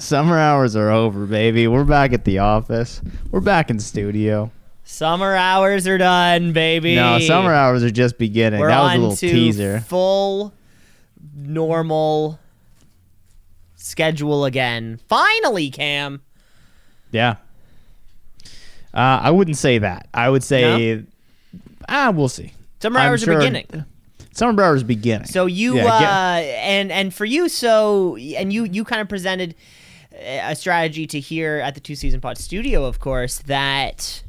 Summer hours are over, baby. We're back at the office. We're back in studio. Summer hours are done, baby. No, summer hours are just beginning. We're that was a little to teaser. full normal schedule again. Finally, Cam. Yeah. Uh, I wouldn't say that. I would say, ah, we'll see. Summer I'm hours sure- are beginning. Summer hours beginning. So you Yeah, uh, and and for you, so and you you kind of presented a strategy to here at the Two Season Pod Studio, of course, that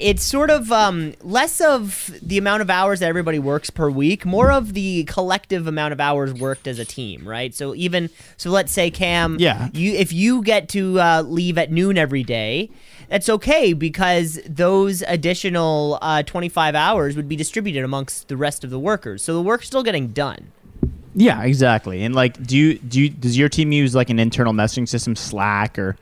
it's sort of um, less of the amount of hours that everybody works per week, more of the collective amount of hours worked as a team, right? So even so, let's say Cam, Yeah. you if you get to uh, leave at noon every day. That's okay because those additional uh, 25 hours would be distributed amongst the rest of the workers. So the work's still getting done. Yeah, exactly. And like, do you do you, does your team use like an internal messaging system, Slack or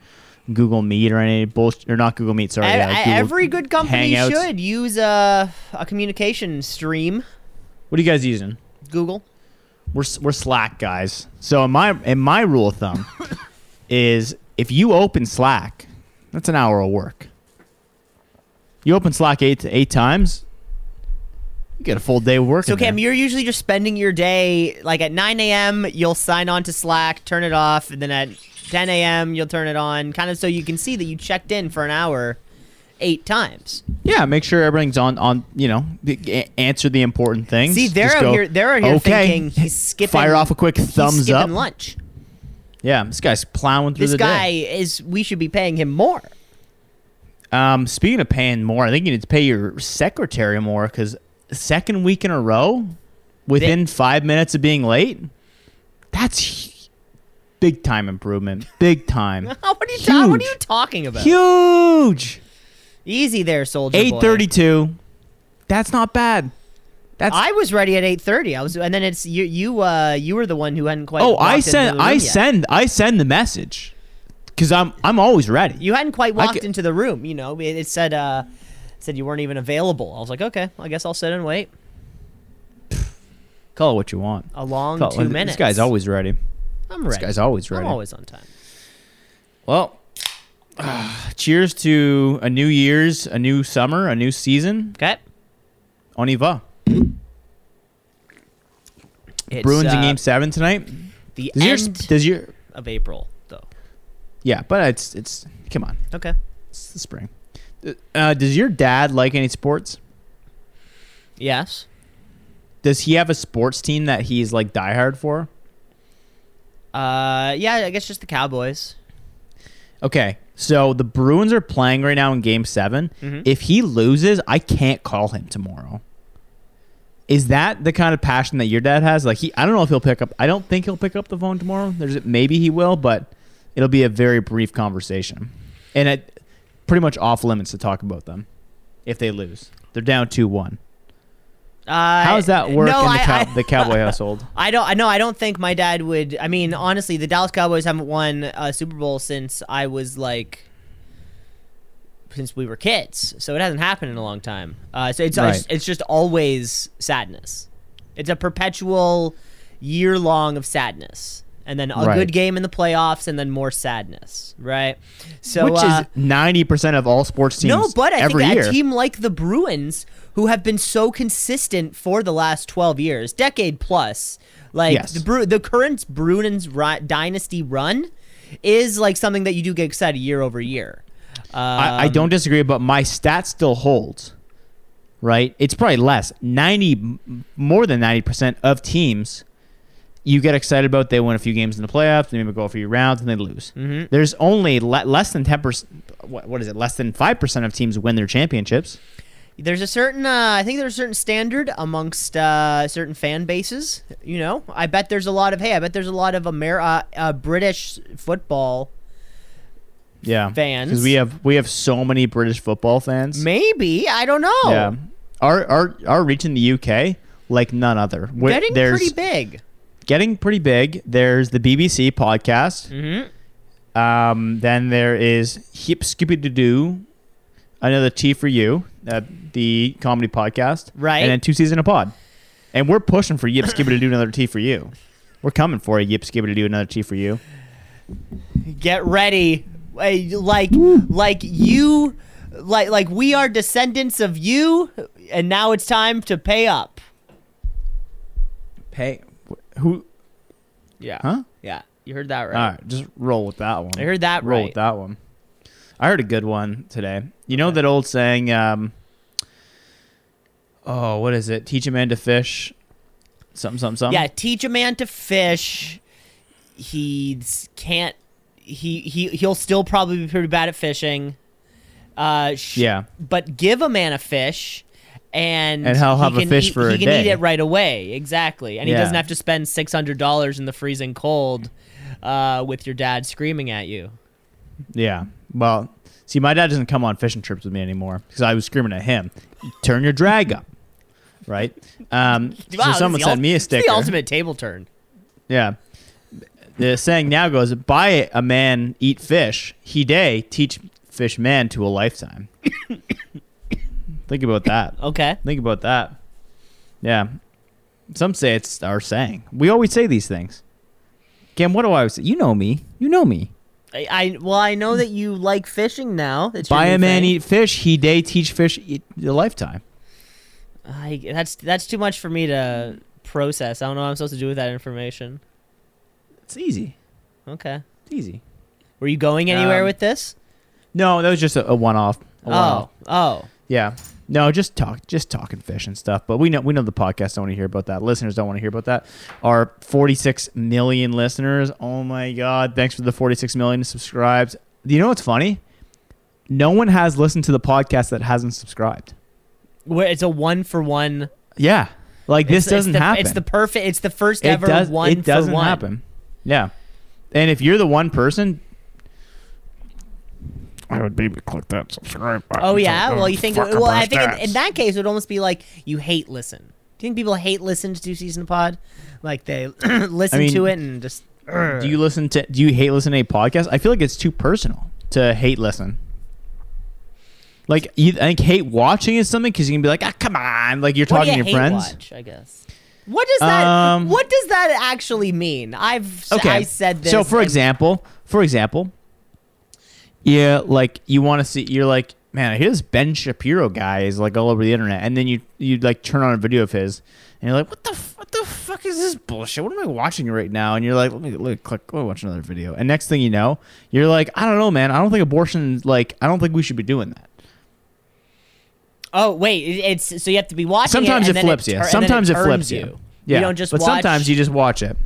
Google Meet or any bullshit? Or not Google Meet? Sorry, E- uh, Google Every good company Hangouts? should use a, a communication stream. What are you guys using? Google. We're we're Slack guys. So in my in my rule of thumb is if you open Slack, that's an hour of work. You open Slack eight eight times, you get a full day of work. So Cam, there. you're usually just spending your day like at 9 a.m. You'll sign on to Slack, turn it off, and then at 10 a.m. you'll turn it on, kind of so you can see that you checked in for an hour eight times. yeah, make sure everything's on on. You know, the- answer the important things. See, they're Just out go, here. They're out here okay. thinking he's skipping. Fire off a quick thumbs up. lunch. Yeah, this guy's plowing through the This the guy day. is. We should be paying him more. Um, speaking of paying more, I think you need to pay your secretary more because second week in a row, within five minutes of being late, that's big time improvement. Big time. what are you? Ta- what are you talking about? Huge. Easy there, soldier. Eight thirty-two. That's not bad. That's I was ready at eight thirty. I was, and then it's you. You, uh, you were the one who hadn't quite. oh, I send I yet. send I send the message because I'm I'm always ready. You hadn't quite walked ca- into the room. You know, it, it said, uh, said you weren't even available. I was like, okay, I guess I'll sit and wait Call it what you want. a long Call- two this minutes. This guy's always ready. I'm ready. This guy's always ready. I'm always on time. Well, cheers to a new year's, a new summer, a new season. Okay. On y va. It's, Bruins in uh, game seven tonight. The Does your, does your of April, though. yeah, but it's it's come on, Okay. it's the spring. Uh, does your dad like any sports? Yes. Does he have a sports team that he's like diehard for? Uh, yeah. I guess just the Cowboys. Okay, so the Bruins are playing right now in Game 7 Mhm. If he loses, I can't call him tomorrow. Is that the kind of passion that your dad has? Like he, I don't know if he'll pick up. I don't think he'll pick up the phone tomorrow. There's maybe he will, but it'll be a very brief conversation, and it pretty much off limits to talk about them if they lose. They're down two one. Uh, How does that work no, in the, I- cow- I- the cowboy household? I don't. I know. I don't think my dad would. I mean, honestly, the Dallas Cowboys haven't won a Super Bowl since I was like, since we were kids. So it hasn't happened in a long time. Uh, so it's Right. it's, it's just always sadness. It's a perpetual year long of sadness, and then a Right. good game in the playoffs, and then more sadness. Right. So Which uh, is ninety percent of all sports teams. no, but I every think year. a team like the Bruins, who have been so consistent for the last twelve years, decade plus, like Yes. the Bru- the current Bruins ri- dynasty run, is like something that you do get excited year over year. I, I Um, don't disagree, but my stat still holds. Right? It's probably less. Ninety, more than ninety percent of teams, you get excited about. They win a few games in the playoffs, they maybe go a few rounds, and they lose. Mhm. There's only le- less than ten percent. What, what is it? Less than five percent of teams win their championships. There's a certain, uh, I think there's a certain standard amongst uh, certain fan bases. You know, I bet there's a lot of, hey, I bet there's a lot of Amer- uh, uh, British football Yeah, Fans. because we have we have so many British football fans. Maybe I don't know. Yeah, our our our reach in the UK like none other. Where- Getting pretty big. Getting pretty big. There's the BBC podcast. Mm-hmm. Um, then there is Hip Skippy Doo Doo, another T for you, uh, the comedy podcast, Right. And then two C's in a pod, and we're pushing for Yip Skippy Doo Doo another T for you. We're coming for you, Yip Skippy Doo Doo another T for you. Get ready. Like like you like like we are descendants of you and now it's time to pay up. Pay who? Yeah. Huh? Yeah. You heard that right. All right, just roll with that one. I heard that roll right. with that one. I heard a good one today. You know that old saying, um, oh, what is it? Teach a man to fish. Something, something, something. Yeah, teach a man to fish. He can't. He he he'll still probably be pretty bad at fishing. Uh, sh- Yeah. But give a man a fish, and And he'll he a can fish eat, for he can eat it right away. Exactly, and he doesn't have to spend six hundred dollars in the freezing cold, uh, with your dad screaming at you. Yeah. Well, see, my dad doesn't come on fishing trips with me anymore because I was screaming at him, "Turn your drag up." Right. Um, Wow, so someone sent ul- me a sticker. The ultimate table turn. Yeah. The saying now goes, "Buy a man eat fish, he day teach fish man to a lifetime." Think about that. Okay. Think about that. Yeah. Some say it's our saying. We always say these things. Cam, what do I always say? You know me. You know me. I, I well, I know that you like fishing now. Your Buy new a man thing. eat fish, he day teach fish eat a lifetime. I, that's that's too much for me to process. I don't know what I'm supposed to do with that information. It's easy. Okay. It's easy. Were you going anywhere Um, with this? No, that was just a, a. A one-off. Oh, oh. Yeah. No, just talk, just talking fish and stuff. But we know we know the podcast don't want to hear about that. Listeners don't want to hear about that. Our 46 million listeners. Oh my god! Thanks for the 46 million subscribed. You know what's funny? No one has listened to the podcast that hasn't subscribed. Where it's a one for one. Yeah, like this It's- it's doesn't the, happen. It's the perfect. It's the first it ever does. one it doesn't one. happen. Yeah, and if you're the one person, I would maybe click that subscribe button. Oh yeah. Well, you think? Well, I think in, in that case it would almost be like you hate listen. Do you think people hate listen to two season pod? Like they listen I mean, to it and just. do you listen to? Do you hate listen to a podcast? I feel like it's too personal to hate listen. Like you, I think hate watching is something because you can be like, ah, come on, like you're What talking you to your hate friends. Watch, I guess. What does that? Um, what does that actually mean? I've Okay, I said this. So for and- example, for example, yeah, like you want to see, you're like, man, I hear this Ben Shapiro guy is like all over the internet, and then you you like turn on a video of his, and you're like, what the f- what the fuck is this bullshit? What am I watching right now? And you're like, let me, let me click, let me watch another video, and next thing you know, you're like, I don't know, man, I don't think abortion, like, I don't think we should be doing that. Oh wait, it's so you have to be watching. Sometimes it, it, flips tur- you. Sometimes it, turns flips you. you. Yeah, You don't just but watch. sometimes you just watch it.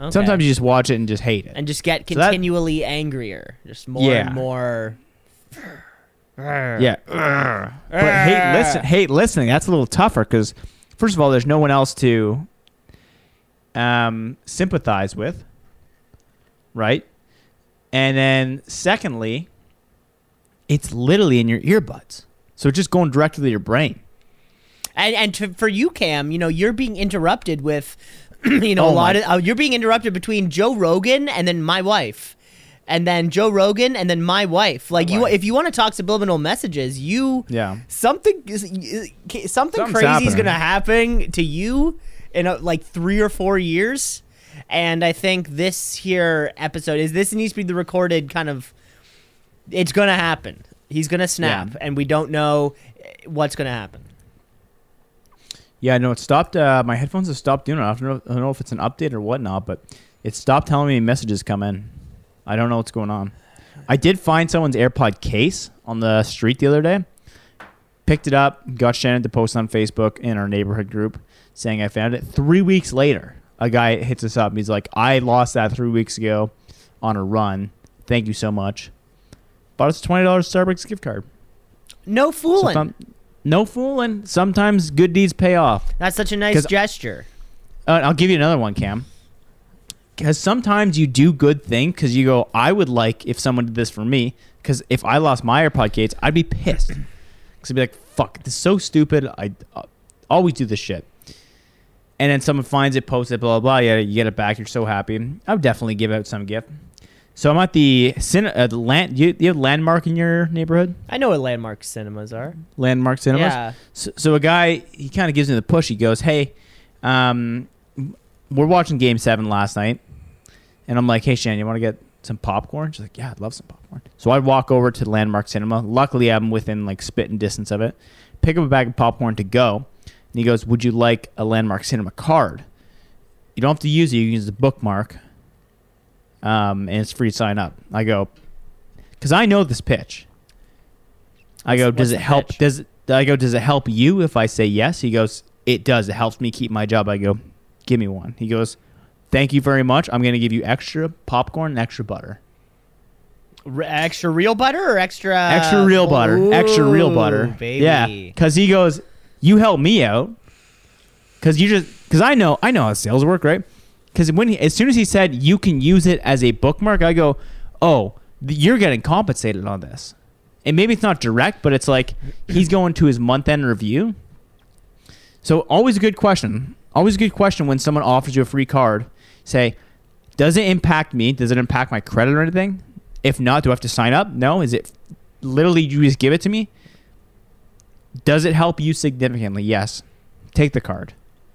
Okay. Sometimes you just watch it and just hate it. and just get So that- continually angrier, just more Yeah. and more. Yeah. but hate listen hate listening, that's a little tougher because first of all, there's no one else to um, sympathize with. Right? And then secondly, it's literally in your earbuds. So it's just going directly to your brain. And and to, for you, Cam, you know you're being interrupted with, you know, Oh a lot my- of uh, you're being interrupted between Joe Rogan and then my wife, and then Joe Rogan and then my wife. Like you, wife. if you want to talk subliminal messages, you Yeah. something is- something Something's crazy is gonna happen to you in a, like three or four years. And I think this here episode is this needs to be the recorded kind of. It's gonna happen. He's gonna snap, Yeah. and we don't know eh, what's gonna happen. Yeah, no, it stopped. Uh, my headphones have stopped doing it. I don't, know, I don't know if it's an update or whatnot, but it stopped telling me messages come in. I don't know what's going on. I did find someone's AirPod case on the street the other day. Picked it up, got Shannon to post on Facebook in our neighborhood group saying I found it. Three weeks later, a guy hits us up. He's like, I lost that three weeks ago on a run. Thank you so much. Bought us a $20 Starbucks gift card. No fooling. some- no fooling. Sometimes good deeds pay off. That's such a nice 'Cause- gesture. Uh, I'll give you another one, Cam. Because sometimes you do good thing because you go, I would like if someone did this for me. Because if I lost my AirPod case, I'd be pissed. Because I'd be like, fuck, this is so stupid. I uh, always do this shit. And then someone finds it, posts it, blah, blah, blah. Yeah, you get it back. You're so happy. I would definitely give out some gift. So I'm at the, cin- uh, the land. You, you have landmark in your neighborhood? I know what landmark cinemas are. Landmark cinemas? Yeah. So, so a guy, he kind of gives me the push. He goes, "Hey, um, we're watching Game Seven last night," and I'm like, "Hey, Shan, you want to get some popcorn?" She's like, "Yeah, I'd love some popcorn." So I'd walk over to Landmark Cinema. Luckily, I'm within like spitting distance of it. Pick up a bag of popcorn to go, and he goes, "Would you like a Landmark Cinema card? You don't have to use it. You can use the bookmark, um, and it's free to sign up." I go, "Cause I know this pitch." I go, What's- "Does what's it help? pitch? Does it?" I go, "Does it help you if I say yes?" He goes, "It does. It helps me keep my job." I go, "Give me one." He goes, "Thank you very much. I'm going to give you extra popcorn and extra butter." R- extra real butter or extra extra real butter. extra real butter. Baby. Yeah, because he goes, "You help me out." Because you just because I know I know how sales work, right? Because when he, as soon as he said you can use it as a bookmark, I go, "Oh, you're getting compensated on this." And maybe it's not direct, but it's like he's going to his month end review. So always a good question. Always a good question when someone offers you a free card. Say, does it impact me? Does it impact my credit or anything? If not, do I have to sign up? No. Is it literally you just give it to me? Does it help you significantly? Yes. Take the card.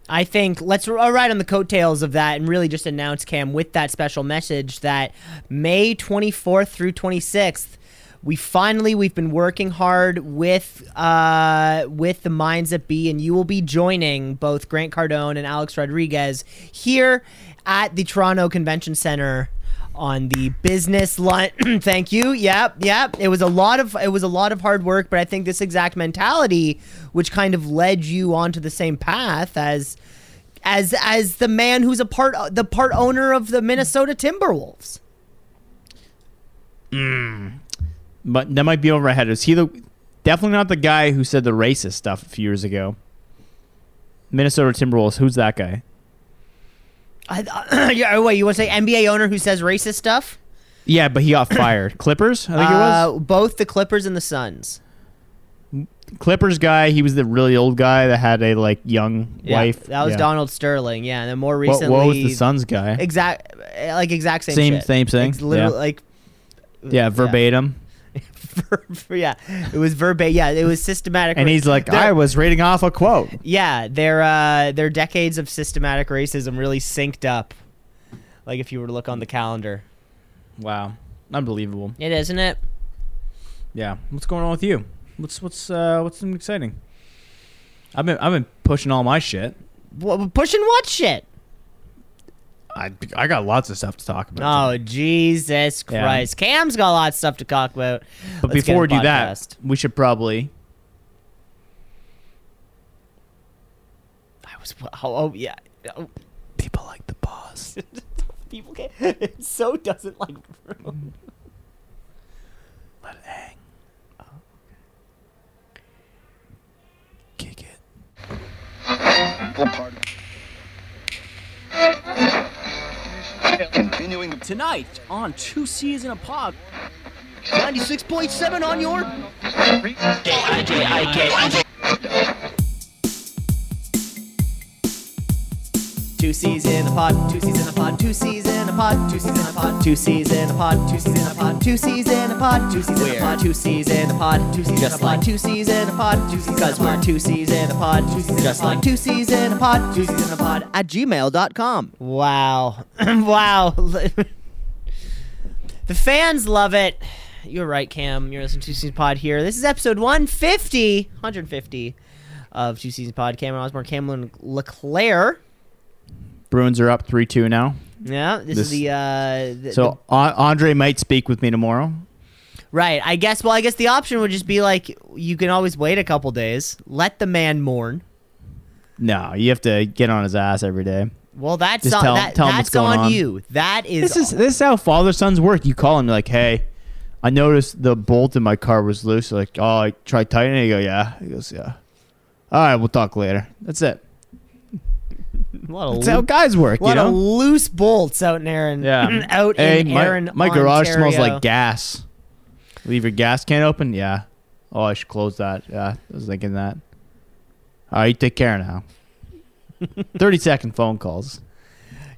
I think let's ride on the coattails of that and really just announce Cam with that special message that May 24th through 26th we finally we've been working hard with uh with the minds that be and you will be joining both Grant Cardone and Alex Rodriguez here at the Toronto Convention Center on the business lunch. Thank you. Yep, yep. It was a lot of it was a lot of hard work, but I think this exact mentality, which kind of led you onto the same path as as as the man who's a part the part owner of the Minnesota Timberwolves. Mm. But that might be over my head. Is he the definitely not the guy who said the racist stuff a few years ago? Minnesota Timberwolves. Who's that guy? I, yeah, wait, you want to say NBA owner who says racist stuff? Yeah, but he got fired. Clippers, I think it Uh, was. both the Clippers and the Suns. Clippers guy. He was the really old guy that had a like young Yeah, wife. that was yeah. Donald Sterling. Yeah, and then more What, recently, what was the Suns guy? exact like exact same Same- shit. same thing? It's literally Yeah. like yeah, verbatim. yeah, it was verbatim. Yeah, it was systematic. And he's like, They're- I was reading off a quote. Yeah, their uh, their decades of systematic racism really synced up. Like if you were to look on the calendar, Wow, unbelievable. it isn't it? Yeah, what's going on with you? What's what's uh what's something exciting? I've been I've been pushing all my shit. Wh- pushing what shit? I I got lots of stuff to talk about. Oh Jesus Yeah. Christ! Cam's got a lot of stuff to talk about. but Let's get before we do that, podcast. we should probably I was oh, oh yeah. Oh, people like the pause. people can It so doesn't like. Let it hang. Kick it. Continuing Tonight on Two C's in a Pod. 96.7 on your. Two C's in a pod, two C's in a pod, two C's in a pod, two C's in a pod, two C's in a pod, two C's in a pod, two C's in a pod, two C's in a pod, two C's in a pod, two C's just like two C's in a pod, two C's because we're two C's in a pod, two C's just like two C's in a pod, two C's in a pod at gmail.com. Wow. wow. the fans love it. You're right, Cam. You're listening to Two Seasons Pod here. This is episode 150, 150 of Two Seasons Pod. Cameron Osborne, Cameron Leclaire. Bruins are up three two now. Yeah, this, is the uh the, So An- Andre might speak with me tomorrow. right. I guess well I guess the option would just be like you can always wait a couple days. Let the man mourn. No, you have to get on his ass every day. Well, that's Just on, tell- that, tell that's on, on. you. That is, This is this is how father sons work. You call him like, hey, I noticed the bolt in my car was loose. Like, oh, I tried tightening. it." You go, yeah. He goes, yeah. All right, we'll talk later. That's it. A lot of, That's loo- how guys work. A lot you of know? loose bolts out in Erin. Yeah. out hey, in my, Erin, my garage smells like gas. Leave your gas can open? Yeah. Oh, I should close that. Yeah, I was thinking that. All right, you take care now. 30 second phone calls.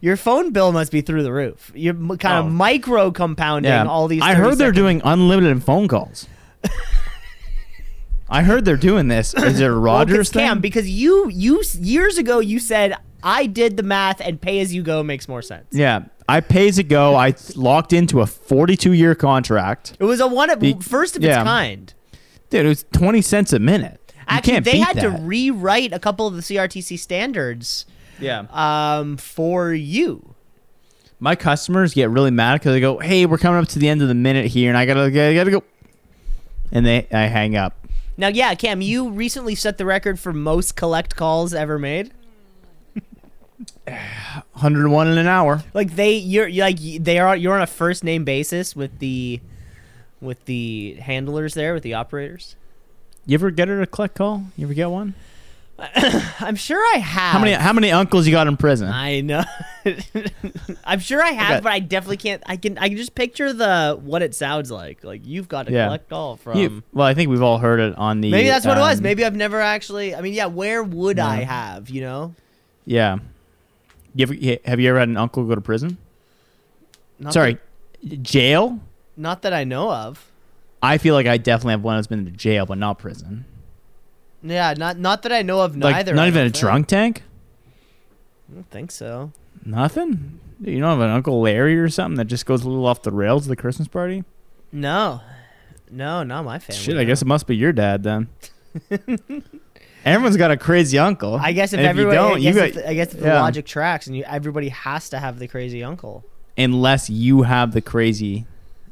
Your phone bill must be through the roof. You're m- kind Oh. of micro compounding Yeah. all these. I heard they're doing unlimited phone calls. I heard they're doing this. Is it a Well, 'cause Rogers thing? Cam, because you you years ago you said I did the math and pay as you go makes more sense. Yeah, I pay as you go. I locked into a 42 year contract. It was a one of Be- first of yeah. its kind. Dude, it was 20 cents a minute. You Actually, can't they had to rewrite a couple of the CRTC standards yeah. um, for you. My customers get really mad because they go, "Hey, we're coming up to the end of the minute here, and I gotta, I gotta go," and they, I hang up. Now, yeah, Cam, you recently set the record for most collect calls ever made. 101 in an hour. Like they, you're like they are. You're on a first name basis with the with the handlers there, with the operators. You ever get her a collect call? You ever get one? I'm sure I have. How many, how many uncles you got in prison? I know. I'm sure I have, Okay. but I definitely can't. I can. I can just picture the what it sounds like. Like you've got to Yeah. collect call from. You- well, I think we've all heard it on the. Maybe that's what it was. um, Maybe I've never actually. I mean, yeah. Where would I have? You know. Yeah. You ever, have you ever had an uncle go to prison? Not Sorry, jail. Not that I know of. I feel like I definitely have one that's been to jail, but not prison. Yeah. Not not that I know of. Like Neither. not even a think. drunk tank. I don't think so. Nothing. You don't have an Uncle Larry or something that just goes a little off the rails at the Christmas party? No. No, not my family. Shit, I guess it must be your dad then. Everyone's got a crazy uncle. I guess if And everyone, you don't, I you guess, got if, the- I guess if the yeah. logic tracks, and you, everybody has to have the crazy uncle, unless you have the crazy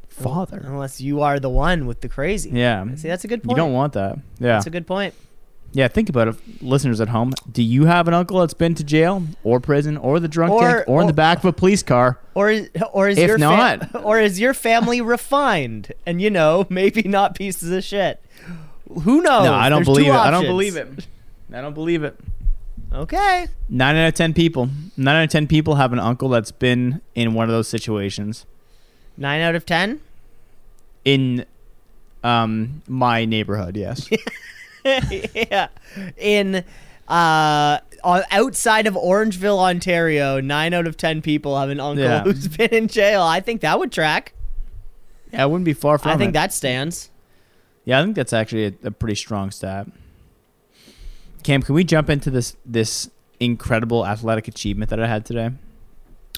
father. unless you are the one with the crazy. Yeah, See, that's a good point. you don't want that. Yeah, That's a good point. yeah. Think about it, listeners at home. Do you have an uncle that's been to jail or prison or the drunk Or- tank or in the back of a police car? Or is, or is If your not- or is your family refined and you know maybe not pieces of shit? Who knows? no, I don't There's believe it. I don't believe it. I don't believe it. Okay. Nine out of ten people. Nine out of ten people have an uncle that's been in one of those situations. Nine out of ten. In um my neighborhood, yes. yeah. In uh outside of Orangeville, Ontario, nine out of ten people have an uncle Yeah. who's been in jail. I think that would track. yeah, it wouldn't be far from I think it. that stands. Yeah, I think that's actually a, a pretty strong stat. Cam, can we jump into this this incredible athletic achievement that I had today?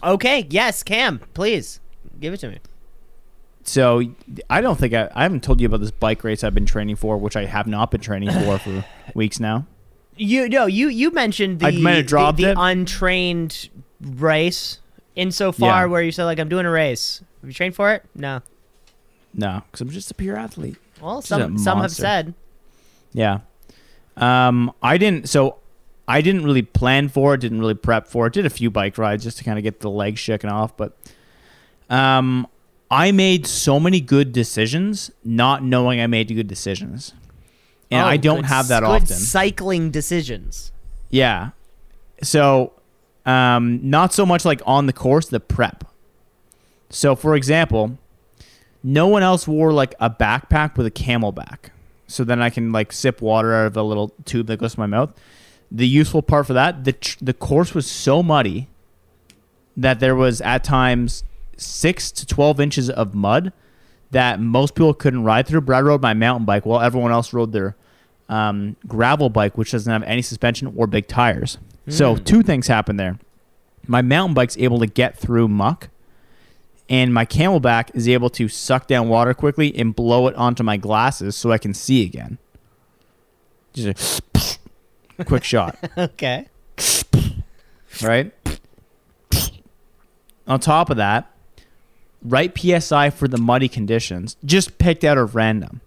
Okay. Yes, Cam, please give it to me. So I don't think I, I haven't told you about this bike race I've been training for, which I have not been training for for weeks now. You no, you you mentioned the I might have the- dropped the, it. untrained race insofar Yeah. where you said like I'm doing a race. Have you trained for it? No. No, because I'm just a pure athlete. Well, some some have said. Yeah. Um, I didn't. So I didn't really plan for it. Didn't really prep for it. Did a few bike rides just to kind of get the legs shaken off. But um, I made so many good decisions, not knowing I made good decisions, and Oh, I don't good have that often. Cycling decisions. Yeah. So, um, not so much like on the course, the prep. So, for example, no one else wore like a backpack with a CamelBak. So then I can like sip water out of a little tube that goes to my mouth. The useful part for that, the tr- the course was so muddy that there was at times six to twelve inches of mud that most people couldn't ride through. But I rode my mountain bike while everyone else rode their um, gravel bike, which doesn't have any suspension or big tires. So two things happen there. My mountain bike's able to get through muck, and my CamelBak is able to suck down water quickly and blow it onto my glasses so I can see again. Just a quick shot, Okay. right? On top of that, right PSI for the muddy conditions, just picked out of random.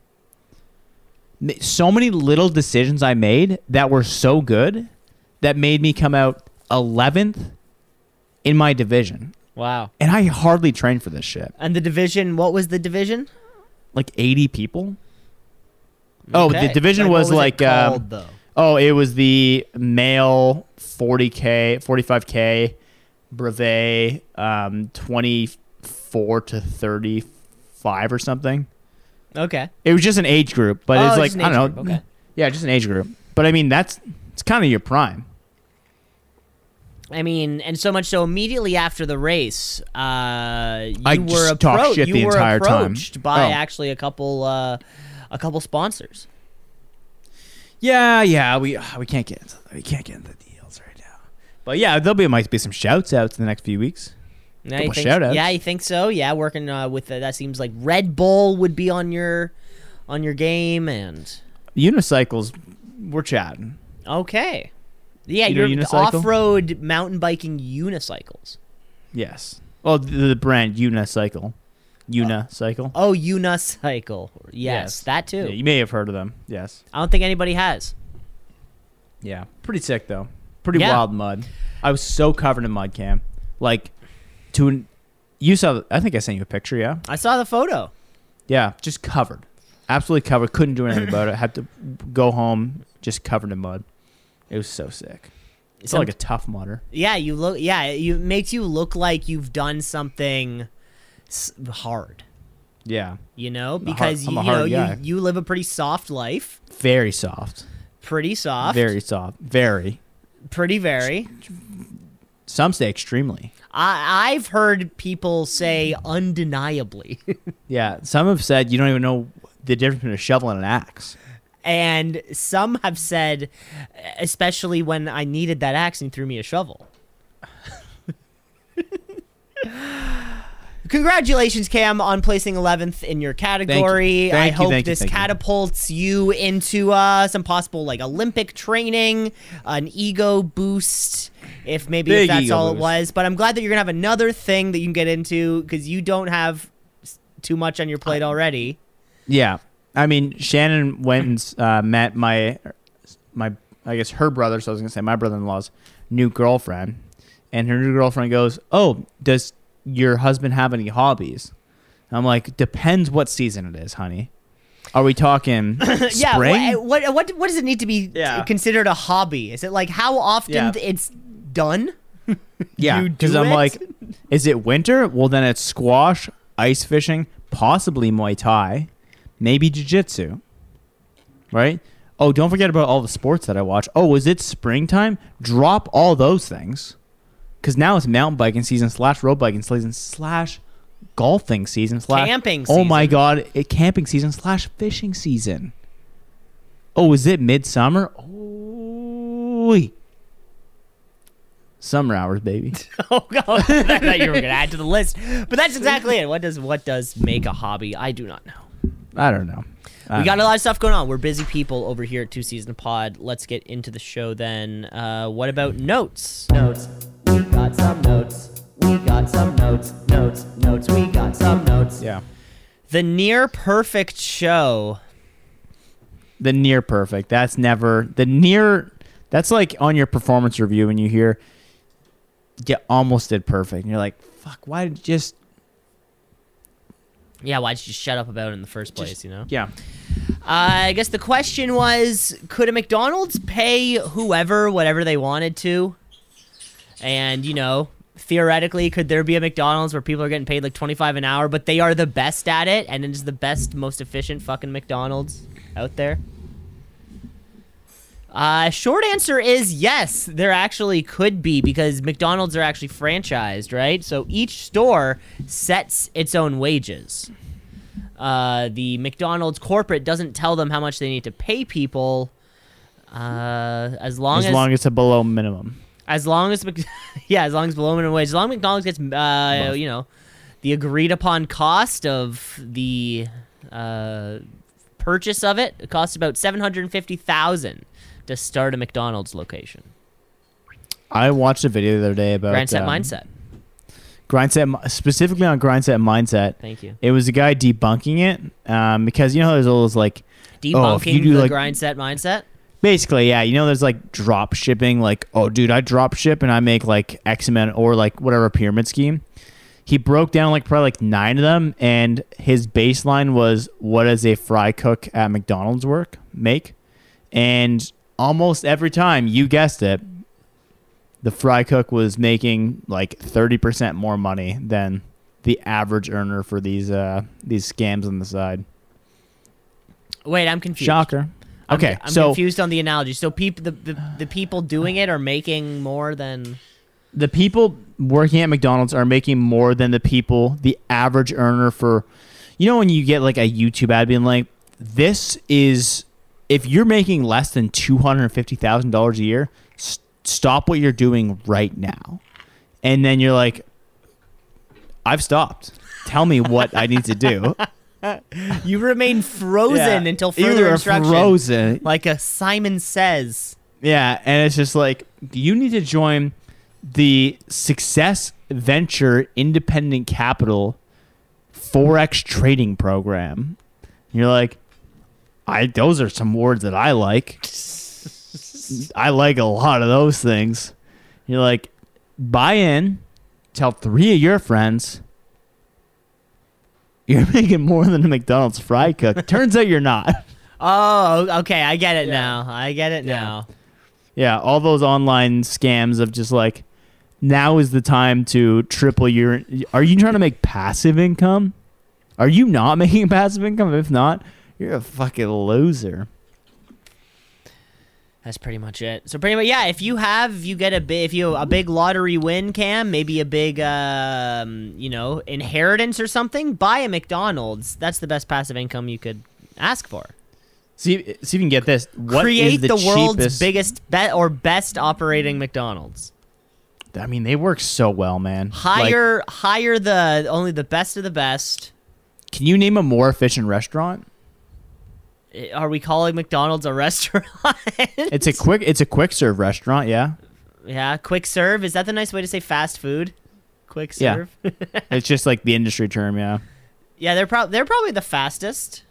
So many little decisions I made that were so good that made me come out 11th in my division. Wow. And I hardly trained for this shit. And the division, what was the division? Like 80 people. Oh, Okay. the division what was, it like um, called, though. Oh, it was the male 40k, 45k, brevet, um, 24 to 35 or something. Okay. It was just an age group, but Oh, it's just like an I age don't group, know. okay. Yeah, just an age group. But I mean, that's it's kind of your prime. I mean, and so much so immediately after the race, uh, you I were just talked appro- shit you the were entire time. approached by Oh. actually a couple, uh, a couple sponsors. Yeah, yeah, we we can't get into, we can't get into the deals right now. But yeah, there'll be might be some shouts outs in the next few weeks. Yeah, you think. Yeah, you think so? Yeah, working uh, with uh, that seems like Red Bull would be on your on your game and Unicycles, we're chatting. okay. Yeah, You you're off-road mountain biking unicycles. Yes. Well, the, the brand Unicycle. Uh, unicycle. Oh, unicycle. Yes, Yes. that too. Yeah, you may have heard of them. Yes. I don't think anybody has. Yeah. Pretty sick though. Pretty Yeah. wild mud. I was so covered in mud, Cam. Like, to an, you saw. I think I sent you a picture. Yeah. I saw the photo. Yeah. Just covered. Absolutely covered. Couldn't do anything about it. Had to go home just covered in mud. It was so sick. It's Some- like a tough mudder. Yeah, you look. Yeah, you it makes you look like you've done something s- hard. Yeah. You know, a hard- because you, you know you, you live a pretty soft life. Very soft. Pretty soft. Very soft. Very. pretty very. Some say extremely. I I've heard people say undeniably, Yeah. Some have said you don't even know the difference between a shovel and an axe. And some have said, especially when I needed that axe and he threw me a shovel. Congratulations, Cam, on placing 11th in your category. Thank I you, hope thank you, this thank you. catapults you into uh, some possible like Olympic training, an ego boost, if maybe if that's all it was. But I'm glad that you're gonna have another thing that you can get into because you don't have too much on your plate already. Yeah, I mean Shannon went and uh, met my my I guess her brother. So I was gonna say my brother-in-law's new girlfriend, and her new girlfriend goes, "Oh, does your husband have any hobbies?" And I'm like, "Depends what season it is, honey. Are we talking Yeah, spring? wha- what, what what does it need to be Yeah. considered a hobby? Is it like how often Yeah. it's done? Yeah, because do I'm it? like, is it winter? Well, then it's squash, ice fishing, possibly Muay Thai, maybe Jiu-Jitsu. Right? Oh, don't forget about all the sports that I watch. Oh, is it springtime? Drop all those things. Because now it's mountain biking season slash road biking season slash golfing season slash Camping Oh my god, it camping season slash fishing season. Oh, is it midsummer? Oh, summer hours, baby. Oh god, I thought you were gonna add to the list, but that's exactly it. What does what does make a hobby? I do not know. I don't know. I We don't got know. a lot of stuff going on. We're busy people over here at Two Season Pod. Let's get into the show then. Uh, what about notes? Notes. We got some notes. We got some notes. Notes. Notes. We got some notes. Yeah. The near perfect show. The near perfect. That's never the near. That's like on your performance review when you hear, "You almost did perfect," and you're like, "Fuck, why did you just?" Yeah, why'd you just shut up about it in the first place? you know. Yeah. Uh, I guess the question was, could a McDonald's pay whoever whatever they wanted to? And you know, theoretically, could there be a McDonald's where people are getting paid like twenty five an hour, but they are the best at it, and it is the best, most efficient fucking McDonald's out there? Uh, short answer is yes, there actually could be because McDonald's are actually franchised, right? So each store sets its own wages. Uh, the McDonald's corporate doesn't tell them how much they need to pay people. Uh, as long As as, long as it's below minimum. as long as Mc- yeah, as long as below minimum wage, as long as McDonald's gets uh, you know the agreed upon cost of the uh, purchase of it, it costs about seven hundred fifty thousand to start a McDonald's location. I watched a video the other day about Grindset um, mindset. Grindset, specifically on Grindset mindset. Thank you. It was a guy debunking it um, because you know there's all those like Debunking oh, if you do the like grindset mindset. Basically, yeah. You know, there's like drop shipping, like, oh, dude, I drop ship and I make like X amount or like whatever pyramid scheme. He broke down like probably like nine of them, and his baseline was what does a fry cook at McDonald's work make? And almost every time, you guessed it, the fry cook was making like thirty percent more money than the average earner for these uh these scams on the side. Wait, I'm confused. Shocker. I'm- Okay, I'm, so confused on the analogy. So people, the, the the people doing it are making more than. the people working at McDonald's are making more than the people, the average earner for, you know, when you get like a YouTube ad being like, this is, if you're making less than $250,000 a year, s- stop what you're doing right now. And then you're like, I've stopped. Tell me what I need to do. You remain frozen Yeah. until You further are instruction. Frozen. Like a Simon says. Yeah, and it's just like you need to join the Success Venture Independent Capital Forex trading program. And you're like, I those are some words that I like. I like a lot of those things. You're like, buy in, tell three of your friends. You're making more than a McDonald's fry cook. Turns out you're not. Oh, okay. I get it Yeah. now. I get it Yeah. now. Yeah, all those online scams of just like now is the time to triple your Are you trying to make passive income? Are you not making passive income? If not, you're a fucking loser. That's pretty much it. So pretty much, yeah. If you have, you get a big, if you a big lottery win, Cam, maybe a big, um, you know, inheritance or something. Buy a McDonald's. That's the best passive income you could ask for. See, see if you can get this. What is Create the, the, world's cheapest- biggest bet or best operating McDonald's. I mean, they work so well, man. Like, Hire, hire the only the best of the best. can you name a more efficient restaurant? Eh, Are we calling McDonald's a restaurant? It's a quick. It's a quick serve restaurant. Yeah, yeah, quick serve. Is that the nice way to say fast food? Quick Yeah. serve. it's just like the industry term. Yeah, yeah, they're probably they're probably the fastest.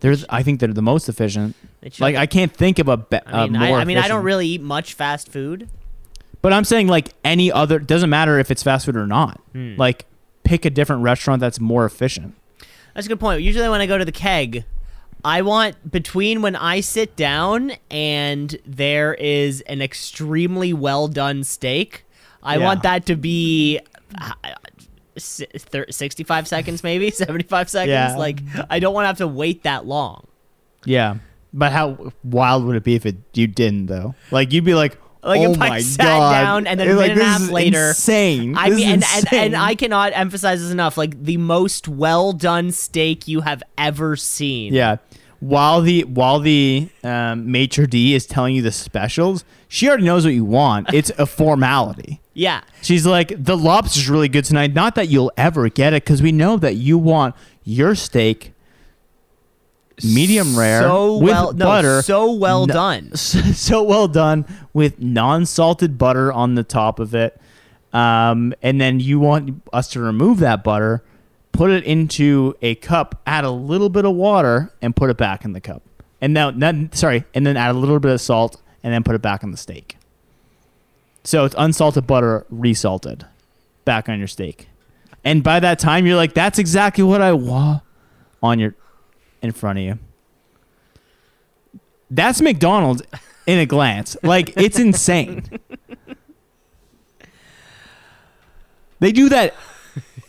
there's. I think they're the most efficient. Like I can't think of a, be- I mean, a I, more I mean, I don't really eat much fast food. But I'm saying like any other doesn't matter if it's fast food or not. Hmm. Like pick a different restaurant that's more efficient. That's a good point. Usually, when I go to the keg, I want between when I sit down and there is an extremely well done steak. I Yeah. want that to be. uh, 65 seconds maybe 75 seconds Yeah. like i don't want to have to wait that long Yeah. But how wild would it be if it you didn't though? Like you'd be like, Like, oh if I sat god, down and then a minute and a half is later- insane. I This mean, and, and, and. I cannot emphasize this enough. Like the most well done steak you have ever seen. yeah. While the while the um, maitre d is telling you the specials, she already knows what you want. It's a formality. Yeah. She's like, the lobster's really good tonight. Not that you'll ever get it, because we know that you want your steak medium rare So with well, no, butter. so well No- done. so well done with non-salted butter on the top of it. Um, and then you want us to remove that butter, put it into a cup, add a little bit of water, and put it back in the cup. And now, not, sorry, and then add a little bit of salt, and then put it back on the steak. So it's unsalted butter, resalted, back on your steak. And by that time, you're like, that's exactly what I want on your, in front of you. That's McDonald's in a glance. Like it's insane. They do that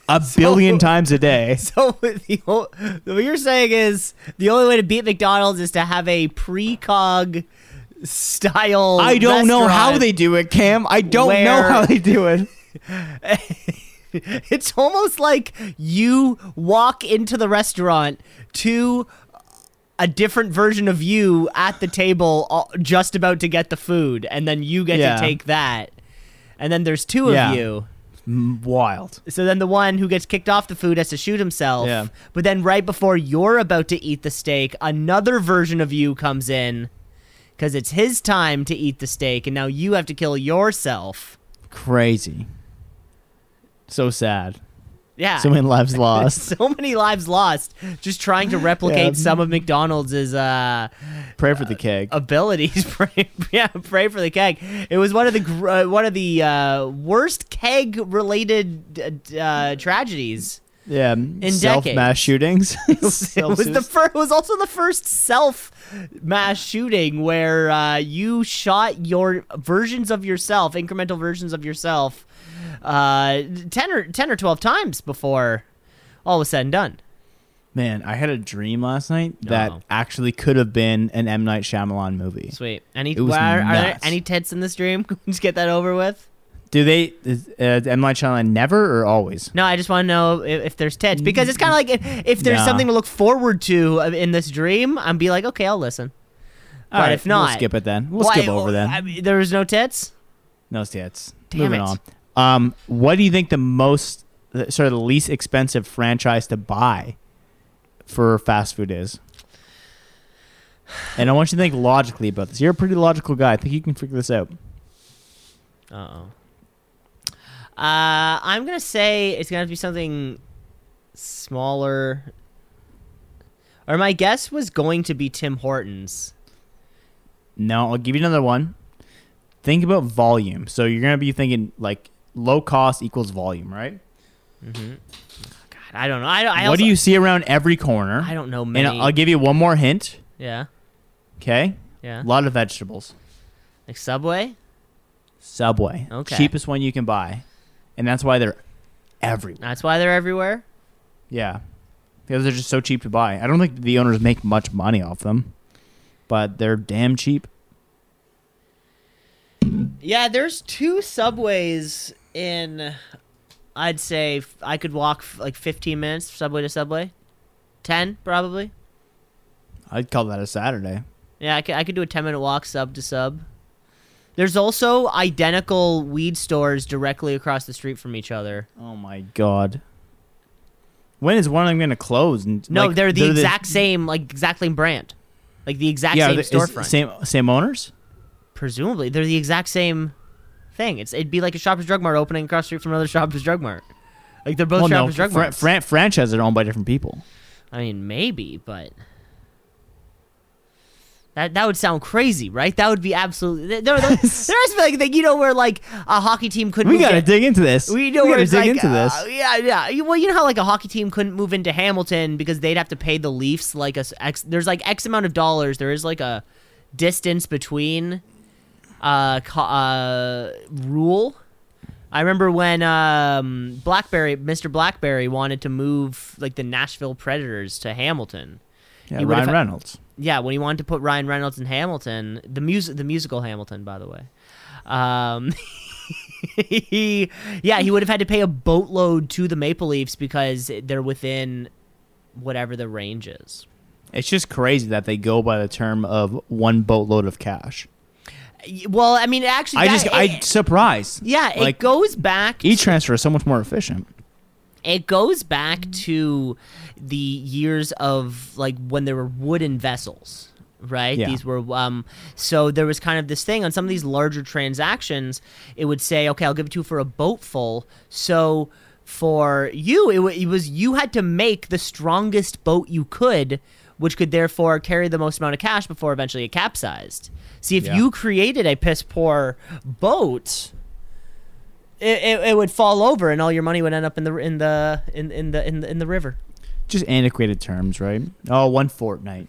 a billion times a day. So the, what you're saying is the only way to beat McDonald's is to have a precog style. I don't know how they do it, Cam. I don't know how they do it. It's almost like you walk into the restaurant to a different version of you at the table, uh, just about to get the food, and then you get Yeah. to take that. And then there's two of you. Wild. So then the one who gets kicked off the food has to shoot himself. Yeah. But then right before you're about to eat the steak, another version of you comes in because it's his time to eat the steak, and now you have to kill yourself. Crazy. So sad. Yeah. So many lives lost. so many lives lost just trying to replicate Yeah. some of McDonald's uh, Pray for the keg. abilities. pray, yeah, pray for the keg. It was one of the gr- uh, one of the uh, worst keg related uh, tragedies. yeah. Self decades. mass shootings. it was the first. It was also the first self mass shooting where uh, you shot your versions of yourself, incremental versions of yourself, uh, ten or ten or twelve times before all was said and done. Man, I had a dream last night that Oh. actually could have been an M Night Shyamalan movie. Sweet. Any are, are there any tits in this dream? Just get that over with. Do they is, uh, M Night Shyamalan never or always? No, I just want to know if, if there's tits because it's kind of like if, if there's Nah. something to look forward to uh, in this dream, I'm be like, okay, I'll listen. All But right, if not, we'll skip it then. We'll skip over then. I mean, there was no tits. No tits. Damn Moving it. on. Um, what do you think the most sort of the least expensive franchise to buy for fast food is. And I want you to think logically about this. You're a pretty logical guy. I think you can figure this out. Uh oh. Uh, I'm gonna say it's gonna have to be something smaller. Or my guess was going to be Tim Hortons. No, I'll give you another one. Think about volume. So you're gonna be thinking like low cost equals volume, right? Mm-hmm. God, I don't know. I, I what also, do you see around every corner? I don't know and. I'll give you one more hint. yeah, Okay, yeah. a lot of vegetables. Like Subway. Subway, Okay. cheapest one you can buy, and that's why they're everywhere. That's why they're everywhere. Yeah, because they're just so cheap to buy. I don't think the owners make much money off them, but they're damn cheap. Yeah, there's two subways in. I'd say I could walk like 15 minutes subway to subway. 10 probably. I'd call that a Saturday. Yeah, I could, I could do a 10 minute walk sub to sub. There's also identical weed stores directly across the street from each other. Oh my god. When is one of them going to close? And No, like, they're the exact same, like exact same brand, like the exact yeah, same the- storefront. Same same owners. Presumably, they're the exact same thing. It's it'd be like a Shoppers Drug Mart opening across the street from another Shoppers Drug Mart. Like they're both well, no, Shoppers Drug fran- Marts. fran- franchises are owned by different people. I mean, maybe, but that that would sound crazy, right? That would be absolutely. There, there, there be like, like you know where like a hockey team couldn't. We move got to to- dig into this. We know we got to dig like, into this. uh, yeah, yeah. Well, you know how like a hockey team couldn't move into Hamilton because they'd have to pay the Leafs like a X. There's like X amount of dollars. There is like a distance between uh, co- uh rule. I remember when um, Blackberry, Mr. Blackberry, wanted to move like the Nashville Predators to Hamilton. yeah, he Ryan Reynolds. Yeah, when he wanted to put Ryan Reynolds in Hamilton, the music, the musical Hamilton, by the way. Um, he, yeah, he would have had to pay a boatload to the Maple Leafs because they're within whatever the range is. It's just crazy that they go by the term of one boatload of cash. Well, I mean, actually, I that- just I it- surprised. yeah, it like goes back. E transfer is so much more efficient. it goes back to the years of like when there were wooden vessels right Yeah. these were um so there was kind of this thing on some of these larger transactions it would say okay i'll give it to you for a boat full so for you it, wa- it was you had to make the strongest boat you could which could therefore carry the most amount of cash before eventually it capsized see if Yeah. you created a piss poor boat it, it, it would fall over and all your money would end up in the in the in, in the in the in the river. Just antiquated terms, right? Oh, one fortnight.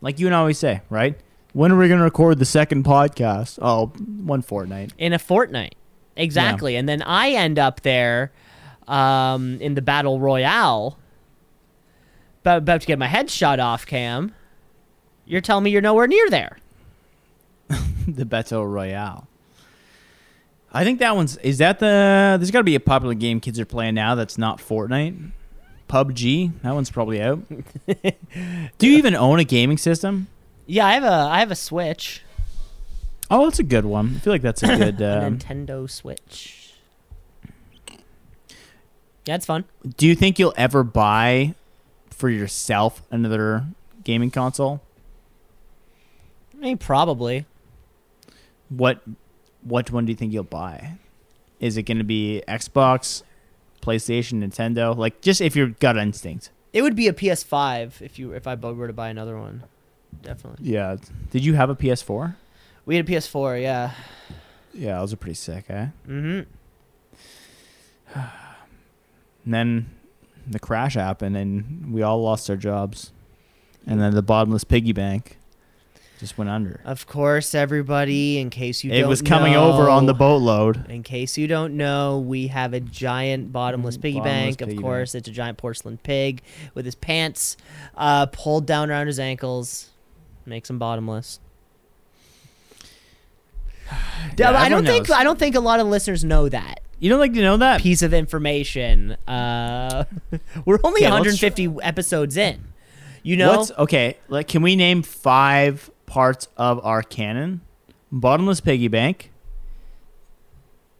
Like you and I always say, right? When are we going to record the second podcast? Oh, one fortnight. In a fortnight. Exactly. And then I end up there um, in the battle royale about, about to get my head shot off, Cam. You're telling me you're nowhere near there. the Battle Royale. I think that one's is that the there's got to be a popular game kids are playing now that's not Fortnite. PUBG, that one's probably out. Do you even own a gaming system? Yeah, I have a I have a Switch. Oh, that's a good one. I feel like that's a good. Um, Nintendo Switch. Yeah, it's fun. do you think you'll ever buy for yourself another gaming console? I mean, probably. What what one do you think you'll buy? Is it going to be Xbox, PlayStation, Nintendo? Like just if your gut instinct. It would be a PS5 if you if I were to buy another one. Definitely. Yeah. Did you have a PS4? We had a PS4, yeah. Yeah, those are pretty sick, eh? Mm-hmm. And then the crash happened, and we all lost our jobs. And then the bottomless piggy bank just went under. Of course, everybody, in case you it was coming over on the boatload. In case you don't know, we have a giant bottomless Mm, piggy bottomless bank. piggy of course, it's a giant porcelain pig with his pants uh, pulled down around his ankles. Makes him bottomless. Yeah, I don't everyone think. I don't think a lot of listeners know that You don't like to know that? piece of information. Uh, we're only Okay, let's 150 episodes in. You know, What's okay? Like, can we name five parts of our canon? Bottomless piggy bank.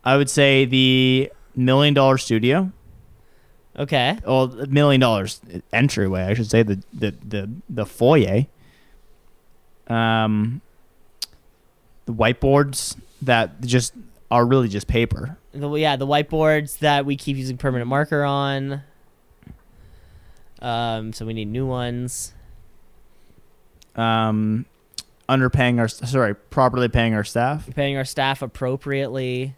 I would say the million dollar studio. Okay. well, million dollars entryway, I should say the the the the foyer. Um, the whiteboards that just are really just paper. The, yeah, the whiteboards that we keep using permanent marker on. Um, so we need new ones. Um, underpaying our sorry, properly paying our staff. Paying our staff appropriately.